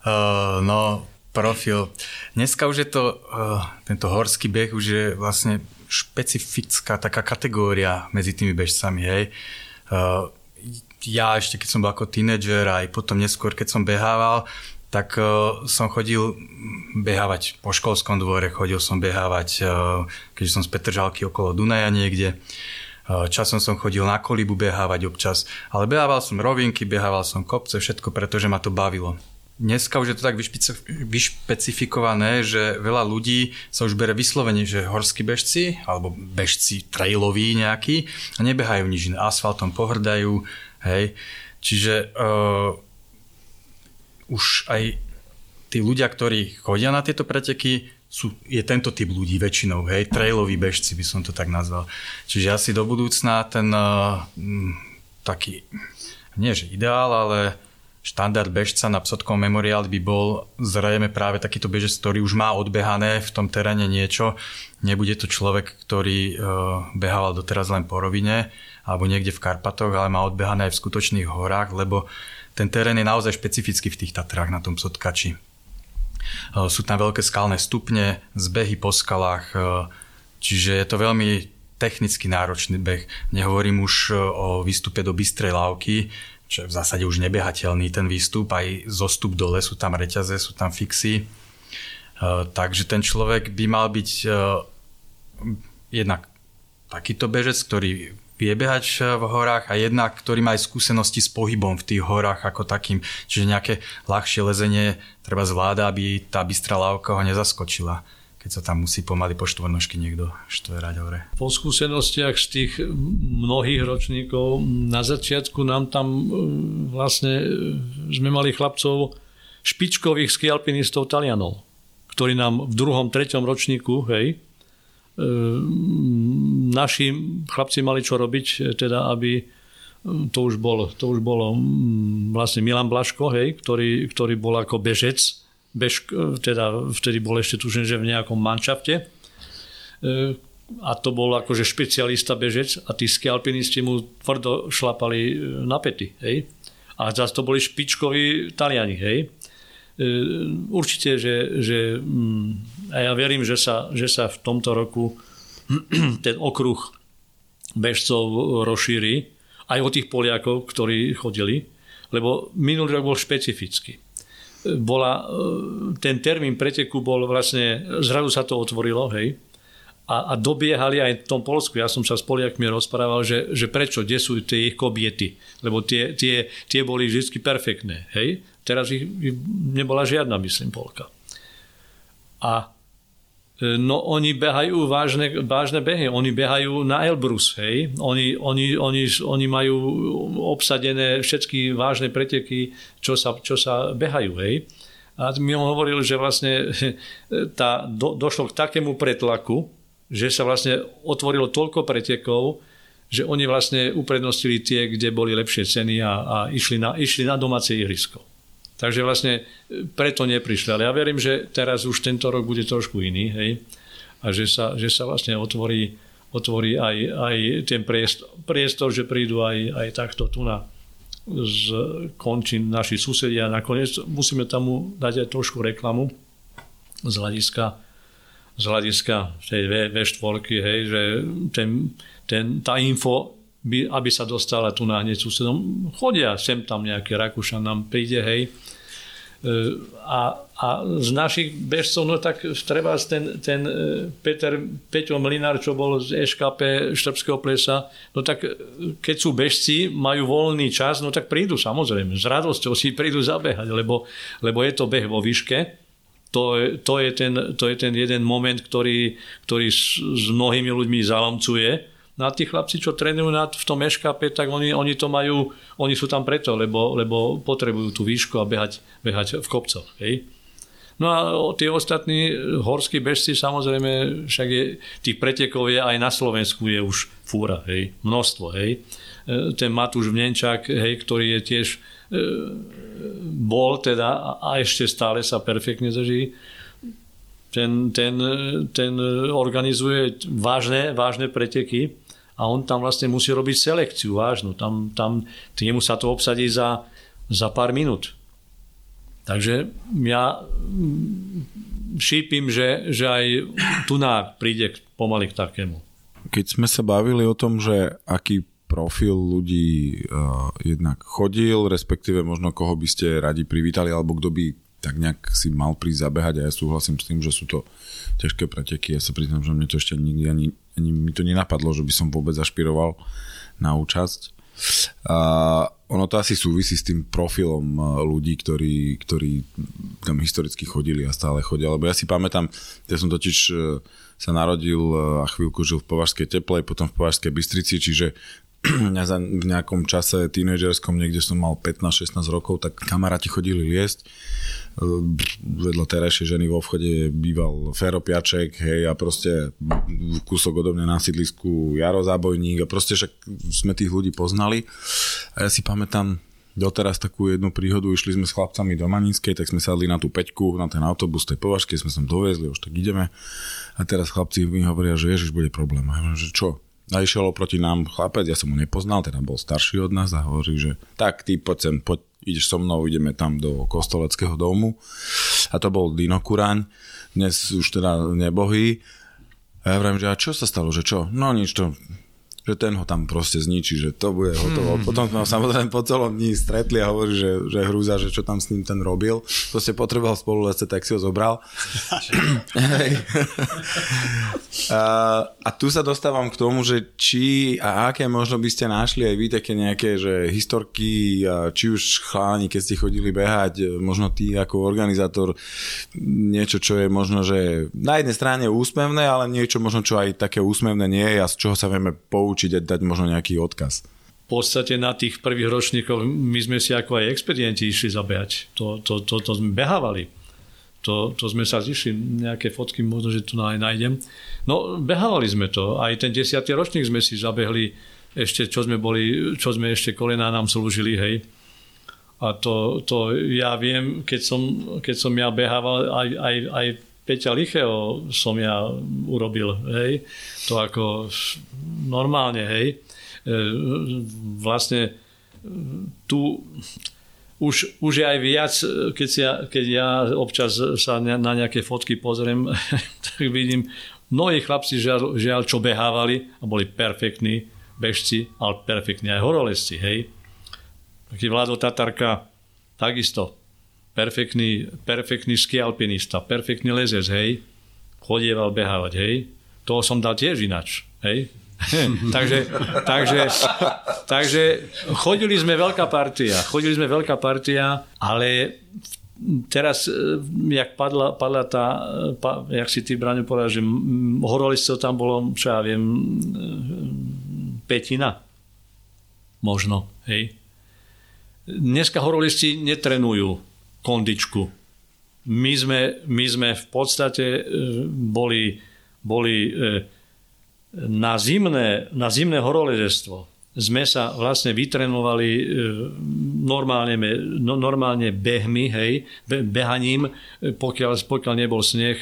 Uh, no, profil. Dneska už je to, uh, tento horský beh už je vlastne špecifická taká kategória medzi tými bežcami, hej. Uh, ja ešte keď som bol ako tínedžer aj potom neskôr keď som behával, tak uh, som chodil behávať po školskom dvore, chodil som behávať, uh, keďže som z Petržalky okolo Dunaja niekde. časom som chodil na kolibu behávať občas, ale behával som rovinky, behával som kopce, všetko pretože ma to bavilo. Dneska už je to tak vyšpecifikované, že veľa ľudí sa už bere vyslovene, že horskí bežci alebo bežci trailoví nejakí a nebehajú nič iné. Asfaltom pohrdajú, hej. Čiže uh, už aj tí ľudia, ktorí chodia na tieto preteky, sú, je tento typ ľudí väčšinou, hej, trailoví bežci by som to tak nazval. Čiže asi do budúcna ten uh, taký, nie že ideál, ale štandard bežca na Psotkom memoriál by bol zrejme práve takýto bežec, ktorý už má odbehané v tom teréne niečo. Nebude to človek, ktorý uh, behával doteraz len po rovine alebo niekde v Karpatoch, ale má odbehané aj v skutočných horách, lebo ten terén je naozaj špecifický v tých Tatrách na tom Psotkači. Uh, sú tam veľké skalné stupne, zbehy po skalách, uh, čiže je to veľmi technicky náročný beh. Nehovorím už o výstupe do Bystrej lávky, čo je v zásade už nebehateľný ten výstup, aj zostup dole, sú tam reťaze, sú tam fixy. Uh, takže ten človek by mal byť uh, jednak takýto bežec, ktorý vie behať e, v horách a jednak, ktorý má aj skúsenosti s pohybom v tých horách ako takým. Čiže nejaké ľahšie lezenie treba zvláda, aby tá bystrá lávka ho nezaskočila keď sa tam musí pomaly po štvornožky niekto štverať hore. Po skúsenostiach z tých mnohých ročníkov na začiatku nám tam e, vlastne e, sme mali chlapcov špičkových skialpinistov Talianov, ktorí nám v druhom, treťom ročníku, hej, e, naši chlapci mali čo robiť, teda aby to už bol, to už bolo vlastne Milan Blaško, hej, ktorý, ktorý bol ako bežec, bež, teda vtedy bol ešte tušen, že v nejakom manšafte. E, a to bol akože špecialista bežec a tí skialpinisti mu tvrdo šlapali e, na pety. Hej? A zase to boli špičkoví Taliani. Hej? E, určite, že, že mm, a ja verím, že sa, že sa v tomto roku ten okruh bežcov rozšíri aj o tých Poliakov, ktorí chodili, lebo minulý rok bol špecifický bola, e, ten termín preteku bol vlastne, zrazu sa to otvorilo, hej, a, a dobiehali aj v tom Polsku. Ja som sa s Poliakmi rozprával, že, že prečo, kde sú tie ich kobiety, lebo tie, tie, tie boli vždy perfektné, hej. Teraz ich, ich nebola žiadna, myslím, Polka. A No oni behajú vážne, vážne behy, oni behajú na Elbrus, hej. Oni, oni, oni, oni majú obsadené všetky vážne preteky, čo sa, čo sa behajú, hej. A mi on hovoril, že vlastne tá, do, došlo k takému pretlaku, že sa vlastne otvorilo toľko pretekov, že oni vlastne uprednostili tie, kde boli lepšie ceny a, a išli, na, išli na domáce ihrisko. Takže vlastne e, preto neprišli. Ale ja verím, že teraz už tento rok bude trošku iný, hej? A že sa, že sa vlastne otvorí, otvorí aj, aj ten priestor, priestor, že prídu aj, aj takto tu na z končín naši susedia. Nakoniec musíme tam dať aj trošku reklamu z hľadiska, z hľadiska tej V4, hej, že ten, ten, tá info by, aby sa dostala tu na hneď susedom. Chodia sem tam nejaký Rakúšan nám príde, hej, a, a z našich bežcov, no tak treba ten, ten e, Peter, Peťo Mlinár, čo bol z EŠKP Štrbského plesa, no tak e, keď sú bežci, majú voľný čas, no tak prídu samozrejme, s radosťou si prídu zabehať, lebo, lebo je to beh vo výške, to, je, to, je ten, to je ten jeden moment, ktorý, ktorý s, s mnohými ľuďmi zalamcuje, No a tí chlapci, čo trénujú na, v tom eškape, tak oni, oni to majú, oni sú tam preto, lebo, lebo potrebujú tú výšku a behať, behať v kopcoch. Hej. No a tí ostatní horskí bežci, samozrejme, však je, tých pretekov je aj na Slovensku je už fúra, hej, množstvo, hej. E, ten Matúš Vnenčák, hej, ktorý je tiež e, bol teda a ešte stále sa perfektne zažijí ten, ten, ten organizuje vážne, vážne preteky a on tam vlastne musí robiť selekciu vážnu. Tam, tam jemu sa to obsadí za, za pár minút. Takže ja šípim, že, že aj tu príde pomaly k takému. Keď sme sa bavili o tom, že aký profil ľudí uh, jednak chodil, respektíve možno koho by ste radi privítali, alebo kto by tak nejak si mal prísť zabehať a ja súhlasím s tým, že sú to ťažké preteky. Ja sa priznám, že mne to ešte nikdy ani, ani mi to nenapadlo, že by som vôbec ašpiroval na účasť. A ono to asi súvisí s tým profilom ľudí, ktorí, ktorí tam historicky chodili a stále chodia. Lebo ja si pamätám, ja som totiž e, sa narodil a chvíľku žil v Považskej teplej, potom v Považskej Bystrici, čiže ja za, v nejakom čase tínedžerskom, niekde som mal 15-16 rokov, tak kamaráti chodili liesť. Vedľa terajšej ženy vo vchode býval Fero Piaček, hej, a proste kúsok odo mňa na sídlisku Jaro Zábojník a proste však sme tých ľudí poznali. A ja si pamätám, doteraz takú jednu príhodu, išli sme s chlapcami do Maninskej, tak sme sadli na tú peťku, na ten autobus tej považky, sme sa dovezli, už tak ideme. A teraz chlapci mi hovoria, že ježiš, bude problém. A ja že čo? A išiel oproti nám chlapec, ja som ho nepoznal, teda bol starší od nás a hovorí, že tak ty poď sem, poď, ideš so mnou, ideme tam do kostoleckého domu. A to bol Dino Kuraň, dnes už teda nebohý. A ja vrajím, že a čo sa stalo, že čo? No nič, to že ten ho tam proste zničí, že to bude hotovo. Hmm. Potom sme ho samozrejme po celom dní stretli a hovorí, že, že hrúza, že čo tam s ním ten robil. Proste potreboval spolu lece, tak si ho zobral. a, a tu sa dostávam k tomu, že či a aké možno by ste našli aj vy také nejaké, že historky, či už chláni, keď ste chodili behať, možno ty ako organizátor, niečo, čo je možno, že na jednej strane úsmevné, ale niečo možno, čo aj také úsmevné nie je a z čoho sa vieme poučiť poučiť a dať možno nejaký odkaz? V podstate na tých prvých ročníkoch my sme si ako aj expedienti išli zabehať. To, to, to, to sme behávali. To, to sme sa zišli, nejaké fotky možno, že tu aj nájdem. No, behávali sme to. Aj ten desiatý ročník sme si zabehli ešte, čo sme boli, čo sme ešte kolená nám slúžili, hej. A to, to ja viem, keď som, keď som ja behával aj, aj, aj Peťa Lichého som ja urobil, hej, to ako normálne, hej. E, vlastne tu už, už je aj viac, keď, si ja, keď ja občas sa na nejaké fotky pozriem, tak vidím, mnohí chlapci žiaľ, žiaľ čo behávali a boli perfektní bežci, ale perfektní aj horolezci, hej. Taký Vlado Tatarka, takisto perfektný, perfektný skialpinista, perfektný lezec, hej, chodieval behávať, hej. Toho som dal tiež inač, hej. takže, takže, takže chodili sme veľká partia, chodili sme veľká partia, ale teraz, e, jak padla, padla tá, pa, jak si ty, Braňo, povedal, že horolistov tam bolo, čo ja viem, e, petina. Možno, hej. Dneska horolisti netrenujú kondičku. My sme, my sme v podstate e, boli, boli e, na zimné, na zimné horolezectvo sme sa vlastne vytrenovali e, normálne, no, normálne behmi, hej, behaním, pokiaľ, pokiaľ nebol sneh,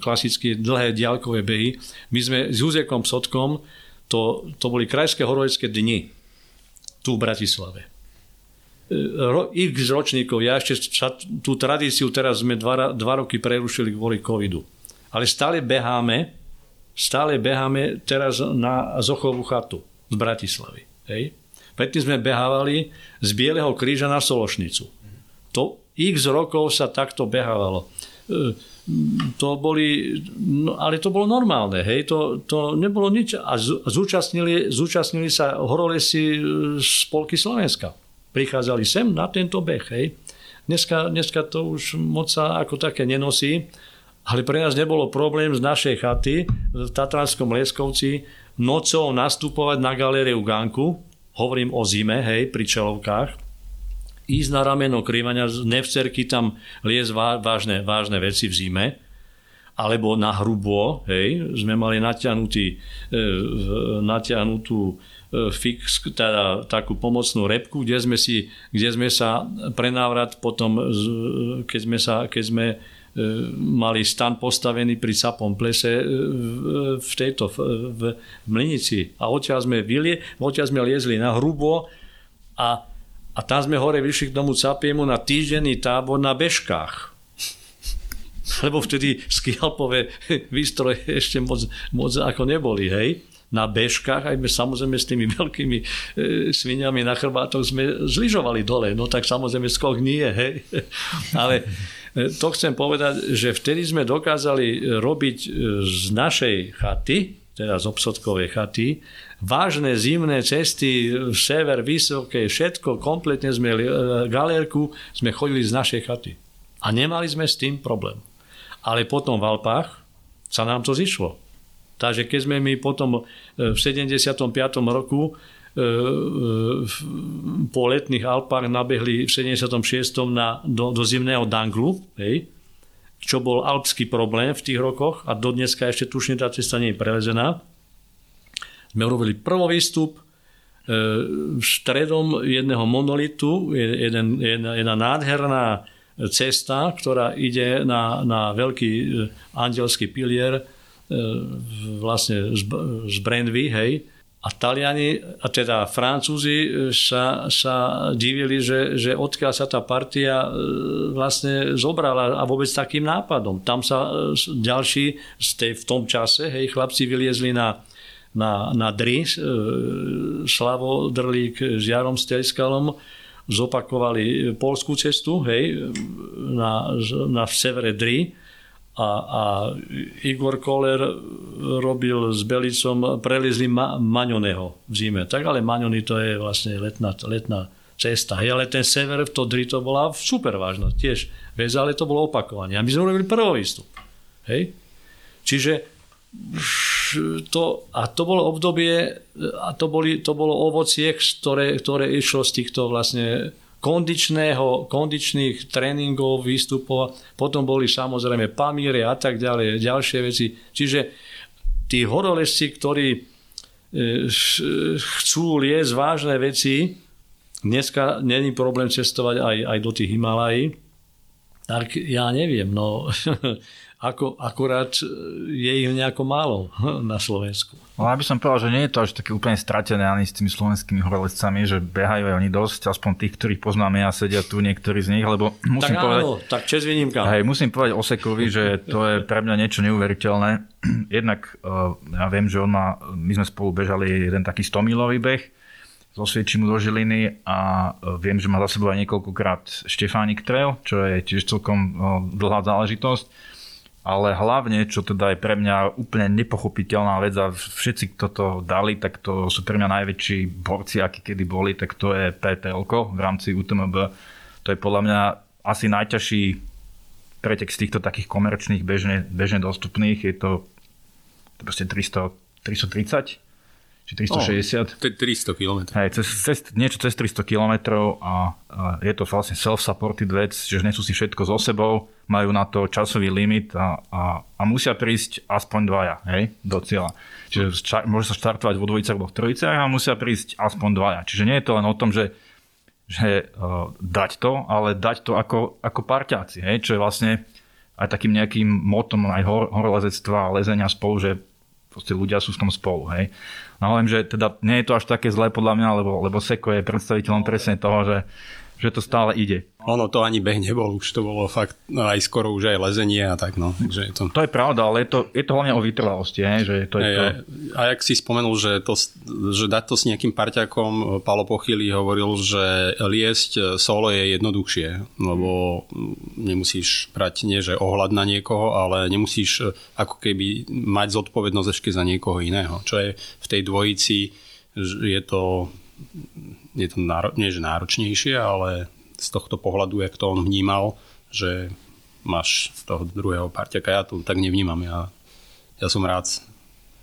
klasické dlhé diaľkové behy. My sme s Juzekom Sotkom, to, to boli krajské horolecké dni tu v Bratislave x ročníkov. Ja ešte tú tradíciu teraz sme dva, dva roky prerušili kvôli covidu. Ale stále beháme, stále beháme teraz na Zochovú chatu z Bratislavy. Hej? Predtým sme behávali z Bieleho kríža na Sološnicu. To x rokov sa takto behávalo. E, to boli, no, ale to bolo normálne, hej, to, to nebolo nič. A zúčastnili, zúčastnili sa horolesi z Polky Slovenska prichádzali sem na tento beh. Hej. Dneska, dneska to už moc sa ako také nenosí, ale pre nás nebolo problém z našej chaty v Tatranskom Leskovci nocou nastupovať na galériu Ganku, hovorím o zime, hej, pri čelovkách, ísť na rameno krývania, z nevcerky tam liez vážne, vážne veci v zime, alebo na hrubo, hej, sme mali natiahnutý, e, natiahnutú fix, teda takú pomocnú repku, kde sme, si, kde sme sa prenávrat potom, keď sme, sa, keď sme e, mali stan postavený pri Sapom plese e, v tejto, v, v Mlinici. A odtiaľ sme, vylie, odtiaľ sme liezli na hrubo a, a tam sme hore vyšli k tomu Capiemu na týždenný tábor na bežkách lebo vtedy skialpové výstroje ešte moc, moc ako neboli, hej na bežkách, aj my samozrejme s tými veľkými e, sviniami na chrbátoch sme zlyžovali dole, no tak samozrejme skok nie, hej. Ale, to chcem povedať, že vtedy sme dokázali robiť z našej chaty, teda z obsodkovej chaty, vážne zimné cesty, sever, vysoké, všetko, kompletne sme, galérku, sme chodili z našej chaty. A nemali sme s tým problém. Ale potom v Alpách sa nám to zišlo. Takže keď sme my potom e, v 75. roku e, e, po letných Alpách nabehli v 76. Na, do, do zimného Danglu, hej, čo bol alpský problém v tých rokoch a do dneska ešte tušne tá cesta nie je prelezená. Sme urobili prvý výstup, v stredom jedného monolitu je jeden, jedna, jedna nádherná cesta, ktorá ide na, na veľký andelský pilier vlastne z, z Brandvy, hej, a Taliani, a teda Francúzi sa, sa divili, že, že odkiaľ sa tá partia e, vlastne zobrala a vôbec takým nápadom. Tam sa e, ďalší z tej, v tom čase, hej, chlapci vyliezli na, na, na Dry, e, Slavo Drlík s Jarom Stejskalom, zopakovali polskú cestu, hej, na, na severe Dry a, a Igor Koller robil s Belicom, prelizli Ma, Maňoneho v zime. Tak ale Maňony to je vlastne letná, letná cesta. Hej, ale ten sever v Todri to bola super vážna tiež vec, ale to bolo opakovanie. A my sme robili prvý výstup. Hej? Čiže to, a to bolo obdobie, a to, boli, to bolo ovocie, ktoré, ktoré išlo z týchto vlastne kondičného, kondičných tréningov, výstupov. Potom boli samozrejme pamíre a tak ďalej, ďalšie veci. Čiže tí horolezci, ktorí e, chcú liesť vážne veci, dneska není problém cestovať aj, aj do tých Himalají, tak ja neviem, no ako, akurát e, je ich nejako málo na Slovensku. No, ja by som povedal, že nie je to až také úplne stratené ani s tými slovenskými horolezcami, že behajú aj oni dosť, aspoň tých, ktorých poznáme a sedia tu niektorí z nich, lebo musím tak povedať... Áno, tak čes výnimka. Hej, musím povedať Osekovi, že to je pre mňa niečo neuveriteľné. Jednak uh, ja viem, že on má, my sme spolu bežali jeden taký 100-milový beh, zo Sviečinu do Žiliny a e, viem, že má za sebou aj niekoľkokrát Štefánik Trail, čo je tiež celkom dlhá záležitosť ale hlavne, čo teda je pre mňa úplne nepochopiteľná vec a všetci, kto to dali, tak to sú pre mňa najväčší borci, akí kedy boli, tak to je PTL v rámci UTMB. To je podľa mňa asi najťažší pretek z týchto takých komerčných bežne, bežne dostupných. Je to, to proste 300, 330 či 360. Oh, to je 300 km. Hej, cez, cez, niečo cez 300 km a, a je to vlastne self-supported vec, že nesú si všetko so sebou, majú na to časový limit a, a, a musia prísť aspoň dvaja hej, do cieľa. Čiže ča, môže sa štartovať vo dvojicách, vo trojicách a musia prísť aspoň dvaja. Čiže nie je to len o tom, že, že uh, dať to, ale dať to ako, ako parťáci, hej, čo je vlastne aj takým nejakým motom aj hor, horolezectva a lezenia spolu, že proste ľudia sú v tom spolu. Hej. No len, že teda nie je to až také zlé podľa mňa, lebo, lebo Seko je predstaviteľom presne toho, že že to stále ide. Ono to ani beh nebol, už to bolo fakt no, aj skoro už aj lezenie a tak, no. Takže je to... to je pravda, ale je to, je to hlavne o vytrvalosti, he? že to je, je to... A jak si spomenul, že, to, že dať to s nejakým parťakom, Palo Pochyli hovoril, že liesť solo je jednoduchšie, lebo nemusíš brať nie, že ohľad na niekoho, ale nemusíš ako keby mať zodpovednosť ešte za niekoho iného, čo je v tej dvojici, je to je to náro, nie že náročnejšie, ale z tohto pohľadu, jak to on vnímal, že máš toho druhého parťaka, ja to tak nevnímam, ja, ja som rád.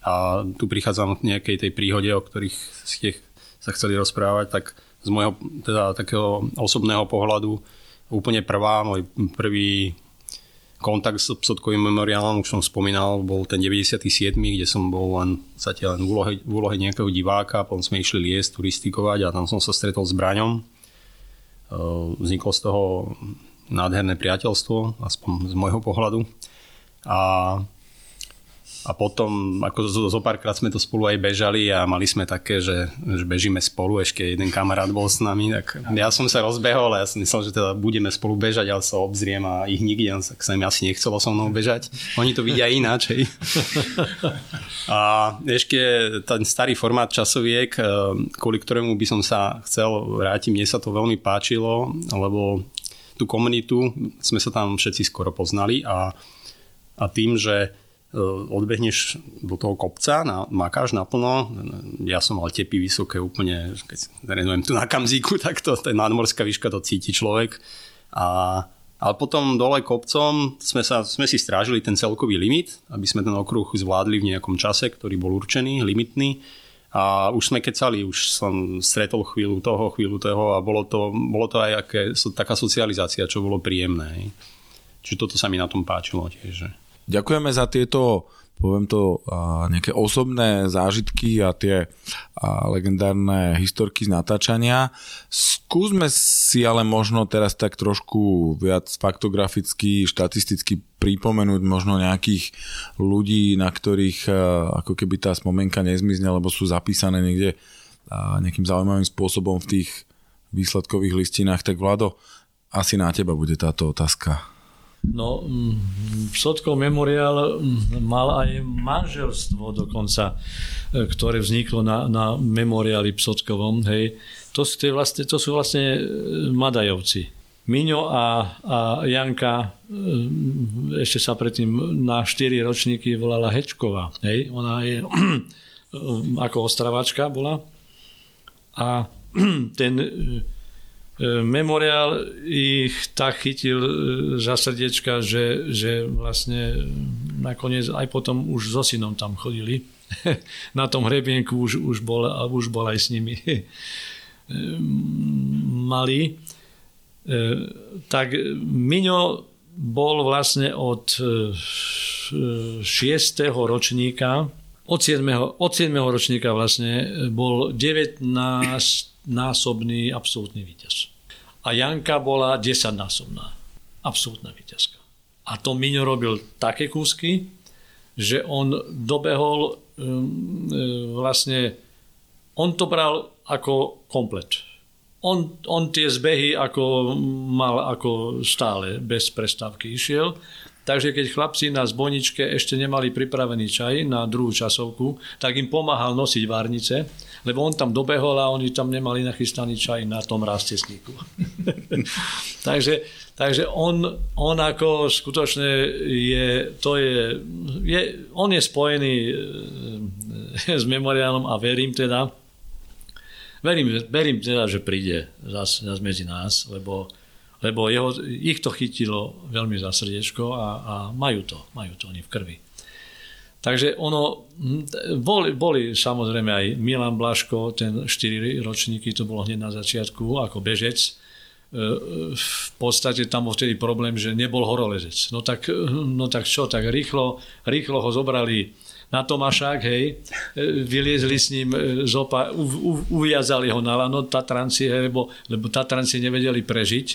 A tu prichádzam k nejakej tej príhode, o ktorých ste sa chceli rozprávať, tak z môjho teda takého osobného pohľadu úplne prvá, môj prvý kontakt s psotkovým memoriálom, už som spomínal, bol ten 97., kde som bol len, zatiaľ len v úlohe, v úlohe nejakého diváka, potom sme išli liesť, turistikovať a tam som sa stretol s Braňom. Vzniklo z toho nádherné priateľstvo, aspoň z môjho pohľadu. A a potom, ako zo, zo párkrát sme to spolu aj bežali a mali sme také, že, že bežíme spolu, ešte jeden kamarát bol s nami, tak ja som sa rozbehol a ja som myslel, že teda budeme spolu bežať, ale sa obzriem a ich nikde, tak sa im asi nechcelo so mnou bežať. Oni to vidia ináč, hej. A ešte ten starý formát časoviek, kvôli ktorému by som sa chcel vrátiť, mne sa to veľmi páčilo, lebo tú komunitu sme sa tam všetci skoro poznali a, a tým, že odbehneš do toho kopca, na, makáš naplno, ja som mal tepy vysoké úplne, keď trénujem tu na kamzíku, tak to, ten nadmorská výška to cíti človek a ale potom dole kopcom sme, sa, sme si strážili ten celkový limit, aby sme ten okruh zvládli v nejakom čase, ktorý bol určený, limitný. A už sme kecali, už som stretol chvíľu toho, chvíľu toho a bolo to, bolo to aj aké, taká socializácia, čo bolo príjemné. Čiže toto sa mi na tom páčilo tiež. Ďakujeme za tieto poviem to, nejaké osobné zážitky a tie legendárne historky z natáčania. Skúsme si ale možno teraz tak trošku viac faktograficky, štatisticky pripomenúť možno nejakých ľudí, na ktorých ako keby tá spomienka nezmizne, lebo sú zapísané niekde nejakým zaujímavým spôsobom v tých výsledkových listinách. Tak Vlado, asi na teba bude táto otázka. No, mm, Sotkov memoriál mm, mal aj manželstvo dokonca, e, ktoré vzniklo na, na memoriáli Psotkovom. Hej. To, sú vlastne, to sú vlastne e, Madajovci. Miňo a, a Janka, e, ešte sa predtým na 4 ročníky volala Hečková. Hej. Ona je ako ostravačka bola. A ten memoriál ich tak chytil e, za srdiečka, že, že vlastne nakoniec aj potom už so synom tam chodili. Na tom hrebienku už, už, bol, už bol aj s nimi e, malý. Tak Miňo bol vlastne od 6. ročníka, od 7. Od 7. ročníka vlastne bol 19 násobný absolútny víťaz a Janka bola 10-násobná. Absolútna víťazka. A to Miňo robil také kúsky, že on dobehol um, e, vlastne, on to bral ako komplet. On, on tie zbehy ako mal ako stále, bez prestávky išiel. Takže keď chlapci na zbojničke ešte nemali pripravený čaj na druhú časovku, tak im pomáhal nosiť várnice lebo on tam dobehol a oni tam nemali nachystaný čaj na tom rástesníku. takže, takže on, on ako skutočne je, to je, je, on je spojený e, s memoriálom a verím teda, verím, verím teda, že príde zase zas medzi nás, lebo, lebo jeho, ich to chytilo veľmi za srdiečko a, a majú to, majú to oni v krvi. Takže ono, boli, boli samozrejme aj Milan Blaško, ten 4 ročníky, to bolo hneď na začiatku ako bežec. E, v podstate tam bol vtedy problém, že nebol horolezec. No tak, no tak čo, tak rýchlo, rýchlo ho zobrali na Tomášák, hej, e, vyliezli s ním e, zopa, u, u, uviazali ho na lano Tatranci, hej, lebo, lebo Tatranci nevedeli prežiť,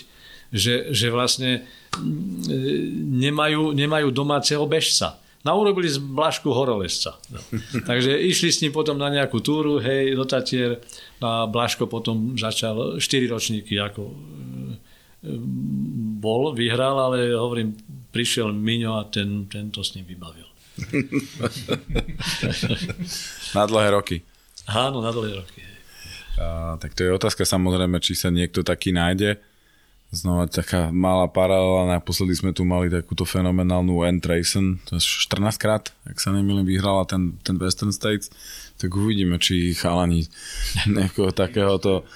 že, že vlastne nemajú, nemajú domáceho bežca naurobili z Blašku horolesca. No. Takže išli s ním potom na nejakú túru, hej, do Tatier a Blaško potom začal 4 ročníky ako e, bol, vyhral, ale hovorím, prišiel Miňo a ten, ten to s ním vybavil. na dlhé roky. Áno, na dlhé roky. A, tak to je otázka samozrejme, či sa niekto taký nájde. Znova taká malá paralela, naposledy sme tu mali takúto fenomenálnu Anne Trayson, to je 14 krát, ak sa nemýlim, vyhrala ten, ten Western States, tak uvidíme, či chalani nejakého takéhoto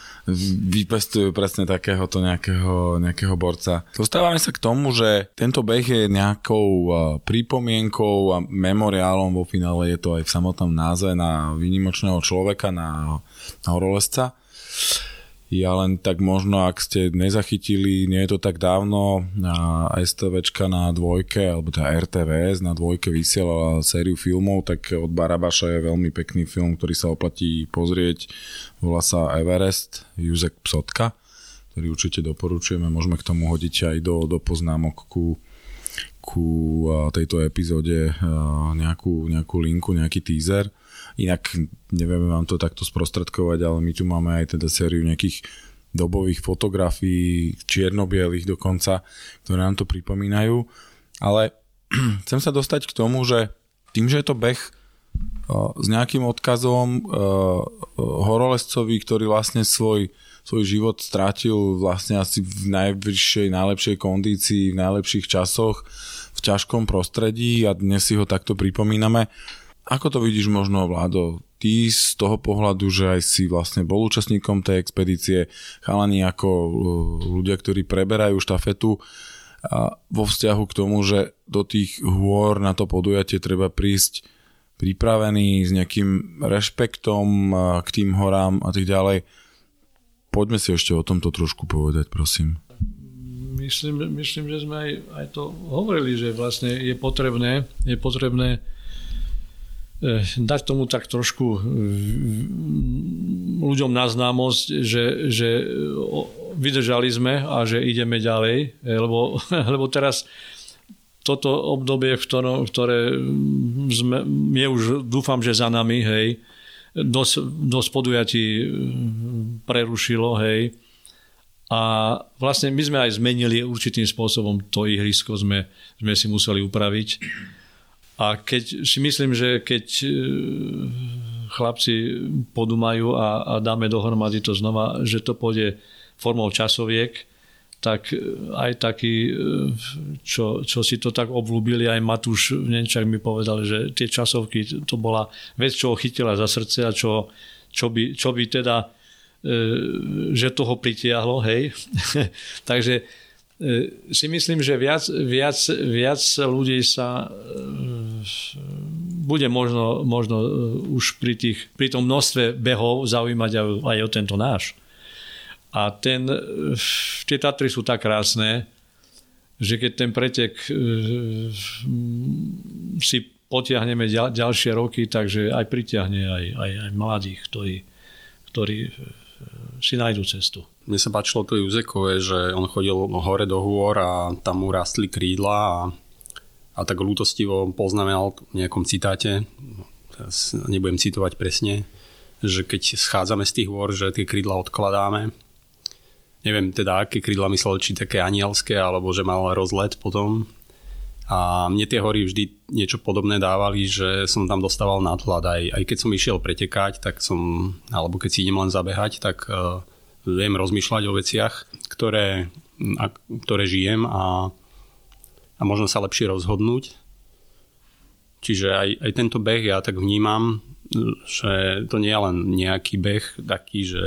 vypestujú presne takéhoto nejakého, nejakého borca. Dostávame sa k tomu, že tento beh je nejakou pripomienkou a memoriálom, vo finále je to aj v samotnom názve na výnimočného človeka, na, na horolezca. Ja len tak možno, ak ste nezachytili, nie je to tak dávno, STVčka na dvojke, alebo tá RTVS na dvojke vysielala sériu filmov, tak od Barabaša je veľmi pekný film, ktorý sa oplatí pozrieť. Volá sa Everest, Juzek Psotka, ktorý určite doporučujeme. Môžeme k tomu hodiť aj do, do poznámok ku, ku tejto epizóde nejakú, nejakú linku, nejaký teaser. Inak nevieme vám to takto sprostredkovať, ale my tu máme aj teda sériu nejakých dobových fotografií, čiernobielých dokonca, ktoré nám to pripomínajú. Ale chcem sa dostať k tomu, že tým, že je to beh s nejakým odkazom horolezcovi, ktorý vlastne svoj, svoj život strátil vlastne asi v najvyššej, najlepšej kondícii, v najlepších časoch, v ťažkom prostredí a dnes si ho takto pripomíname. Ako to vidíš možno, Vládo, ty z toho pohľadu, že aj si vlastne bol účastníkom tej expedície, chalani ako uh, ľudia, ktorí preberajú štafetu, a vo vzťahu k tomu, že do tých hôr na to podujatie treba prísť pripravený s nejakým rešpektom k tým horám a tak ďalej. Poďme si ešte o tomto trošku povedať, prosím. Myslím, myslím že sme aj, aj to hovorili, že vlastne je potrebné, je potrebné dať tomu tak trošku ľuďom na známosť, že, že vydržali sme a že ideme ďalej, eh, lebo, lebo teraz toto obdobie, v ktorom, ktoré sme, je už dúfam, že za nami, hej, dosť, dosť podujatí mm, prerušilo, hej. A vlastne my sme aj zmenili určitým spôsobom to ihrisko, sme, sme si museli upraviť. A keď si myslím, že keď e, chlapci podumajú a, a dáme dohromady to znova, že to pôjde formou časoviek, tak e, aj taký, e, čo, čo si to tak obľúbili, aj Matúš Nenčak mi povedal, že tie časovky, to bola vec, čo ho chytila za srdce a čo, čo, by, čo by teda, že toho pritiahlo, hej. Takže si myslím, že viac, viac, viac ľudí sa bude možno, možno už pri, tých, pri tom množstve behov zaujímať aj o tento náš. A ten, tie Tatry sú tak krásne, že keď ten pretek e, si potiahneme ďal, ďalšie roky, takže aj pritiahne aj, aj, aj mladých, ktorí, ktorí e, si nájdu cestu. Mne sa páčilo to Juzekové, že on chodil hore do hôr a tam mu rastli krídla a, a tak lútostivo poznamenal v nejakom citáte, teraz nebudem citovať presne, že keď schádzame z tých hôr, že tie krídla odkladáme neviem teda, aké krídla myslel, či také anielské, alebo že mal rozlet potom. A mne tie hory vždy niečo podobné dávali, že som tam dostával nadhľad. Aj, aj keď som išiel pretekať, tak som, alebo keď si idem len zabehať, tak uh, viem rozmýšľať o veciach, ktoré, a, ktoré žijem a, a možno sa lepšie rozhodnúť. Čiže aj, aj tento beh ja tak vnímam, že to nie je len nejaký beh taký, že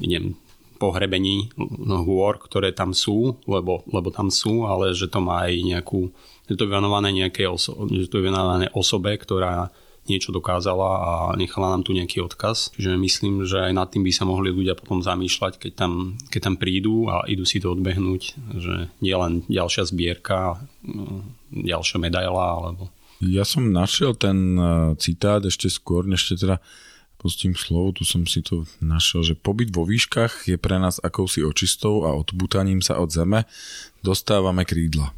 idem pohrebení hôr, ktoré tam sú, lebo, lebo tam sú, ale že to má aj nejakú, že to venované nejakej oso- že to venované osobe, ktorá niečo dokázala a nechala nám tu nejaký odkaz. Čiže myslím, že aj nad tým by sa mohli ľudia potom zamýšľať, keď tam, keď tam prídu a idú si to odbehnúť, že nie len ďalšia zbierka, ďalšia medaila, alebo... Ja som našiel ten eh, citát ešte skôr, než teda pustím slovo, tu som si to našiel, že pobyt vo výškach je pre nás akousi očistou a odbutaním sa od zeme dostávame krídla.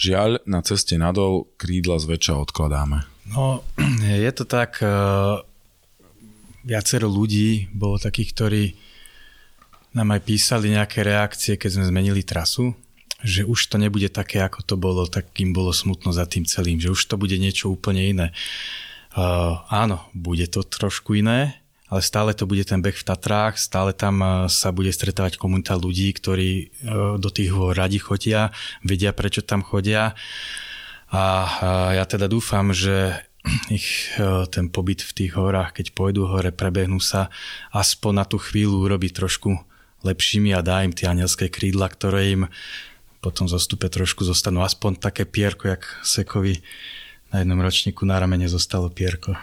Žiaľ, na ceste nadol krídla zväčša odkladáme. No, je to tak, uh, viacero ľudí bolo takých, ktorí nám aj písali nejaké reakcie, keď sme zmenili trasu, že už to nebude také, ako to bolo, tak im bolo smutno za tým celým, že už to bude niečo úplne iné. Uh, áno, bude to trošku iné, ale stále to bude ten beh v Tatrách, stále tam uh, sa bude stretávať komunita ľudí, ktorí uh, do tých radi chodia, vedia prečo tam chodia. A ja teda dúfam, že ich ten pobyt v tých horách, keď pôjdu hore, prebehnú sa, aspoň na tú chvíľu urobí trošku lepšími a dá im tie anielské krídla, ktoré im potom zostupe trošku zostanú. Aspoň také pierko, jak Sekovi na jednom ročníku na ramene zostalo pierko.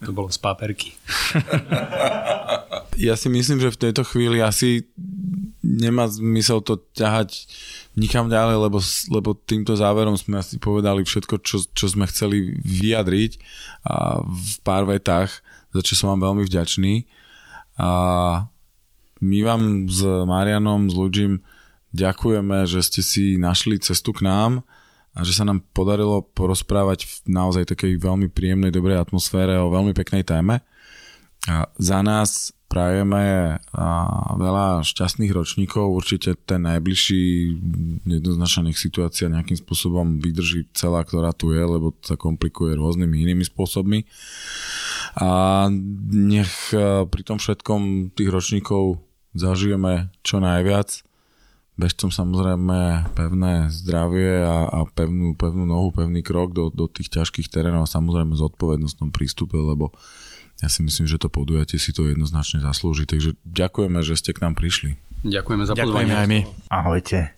To bolo z páperky. ja si myslím, že v tejto chvíli asi nemá zmysel to ťahať nikam ďalej, lebo, lebo týmto záverom sme asi povedali všetko, čo, čo sme chceli vyjadriť a v pár vetách, za čo som vám veľmi vďačný. A my vám s Marianom, s Ludžim ďakujeme, že ste si našli cestu k nám a že sa nám podarilo porozprávať v naozaj takej veľmi príjemnej, dobrej atmosfére o veľmi peknej téme. A za nás prajeme veľa šťastných ročníkov, určite ten najbližší jednoznačne nech situácia nejakým spôsobom vydrží celá, ktorá tu je, lebo sa komplikuje rôznymi inými spôsobmi. a nech e, pri tom všetkom tých ročníkov zažijeme čo najviac. Bežcom samozrejme pevné zdravie a, a pevnú, pevnú nohu, pevný krok do, do tých ťažkých terénov a samozrejme zodpovednostnom prístupe, lebo ja si myslím, že to podujatie si to jednoznačne zaslúži. Takže ďakujeme, že ste k nám prišli. Ďakujeme za Ďakujeme aj my. Ahojte.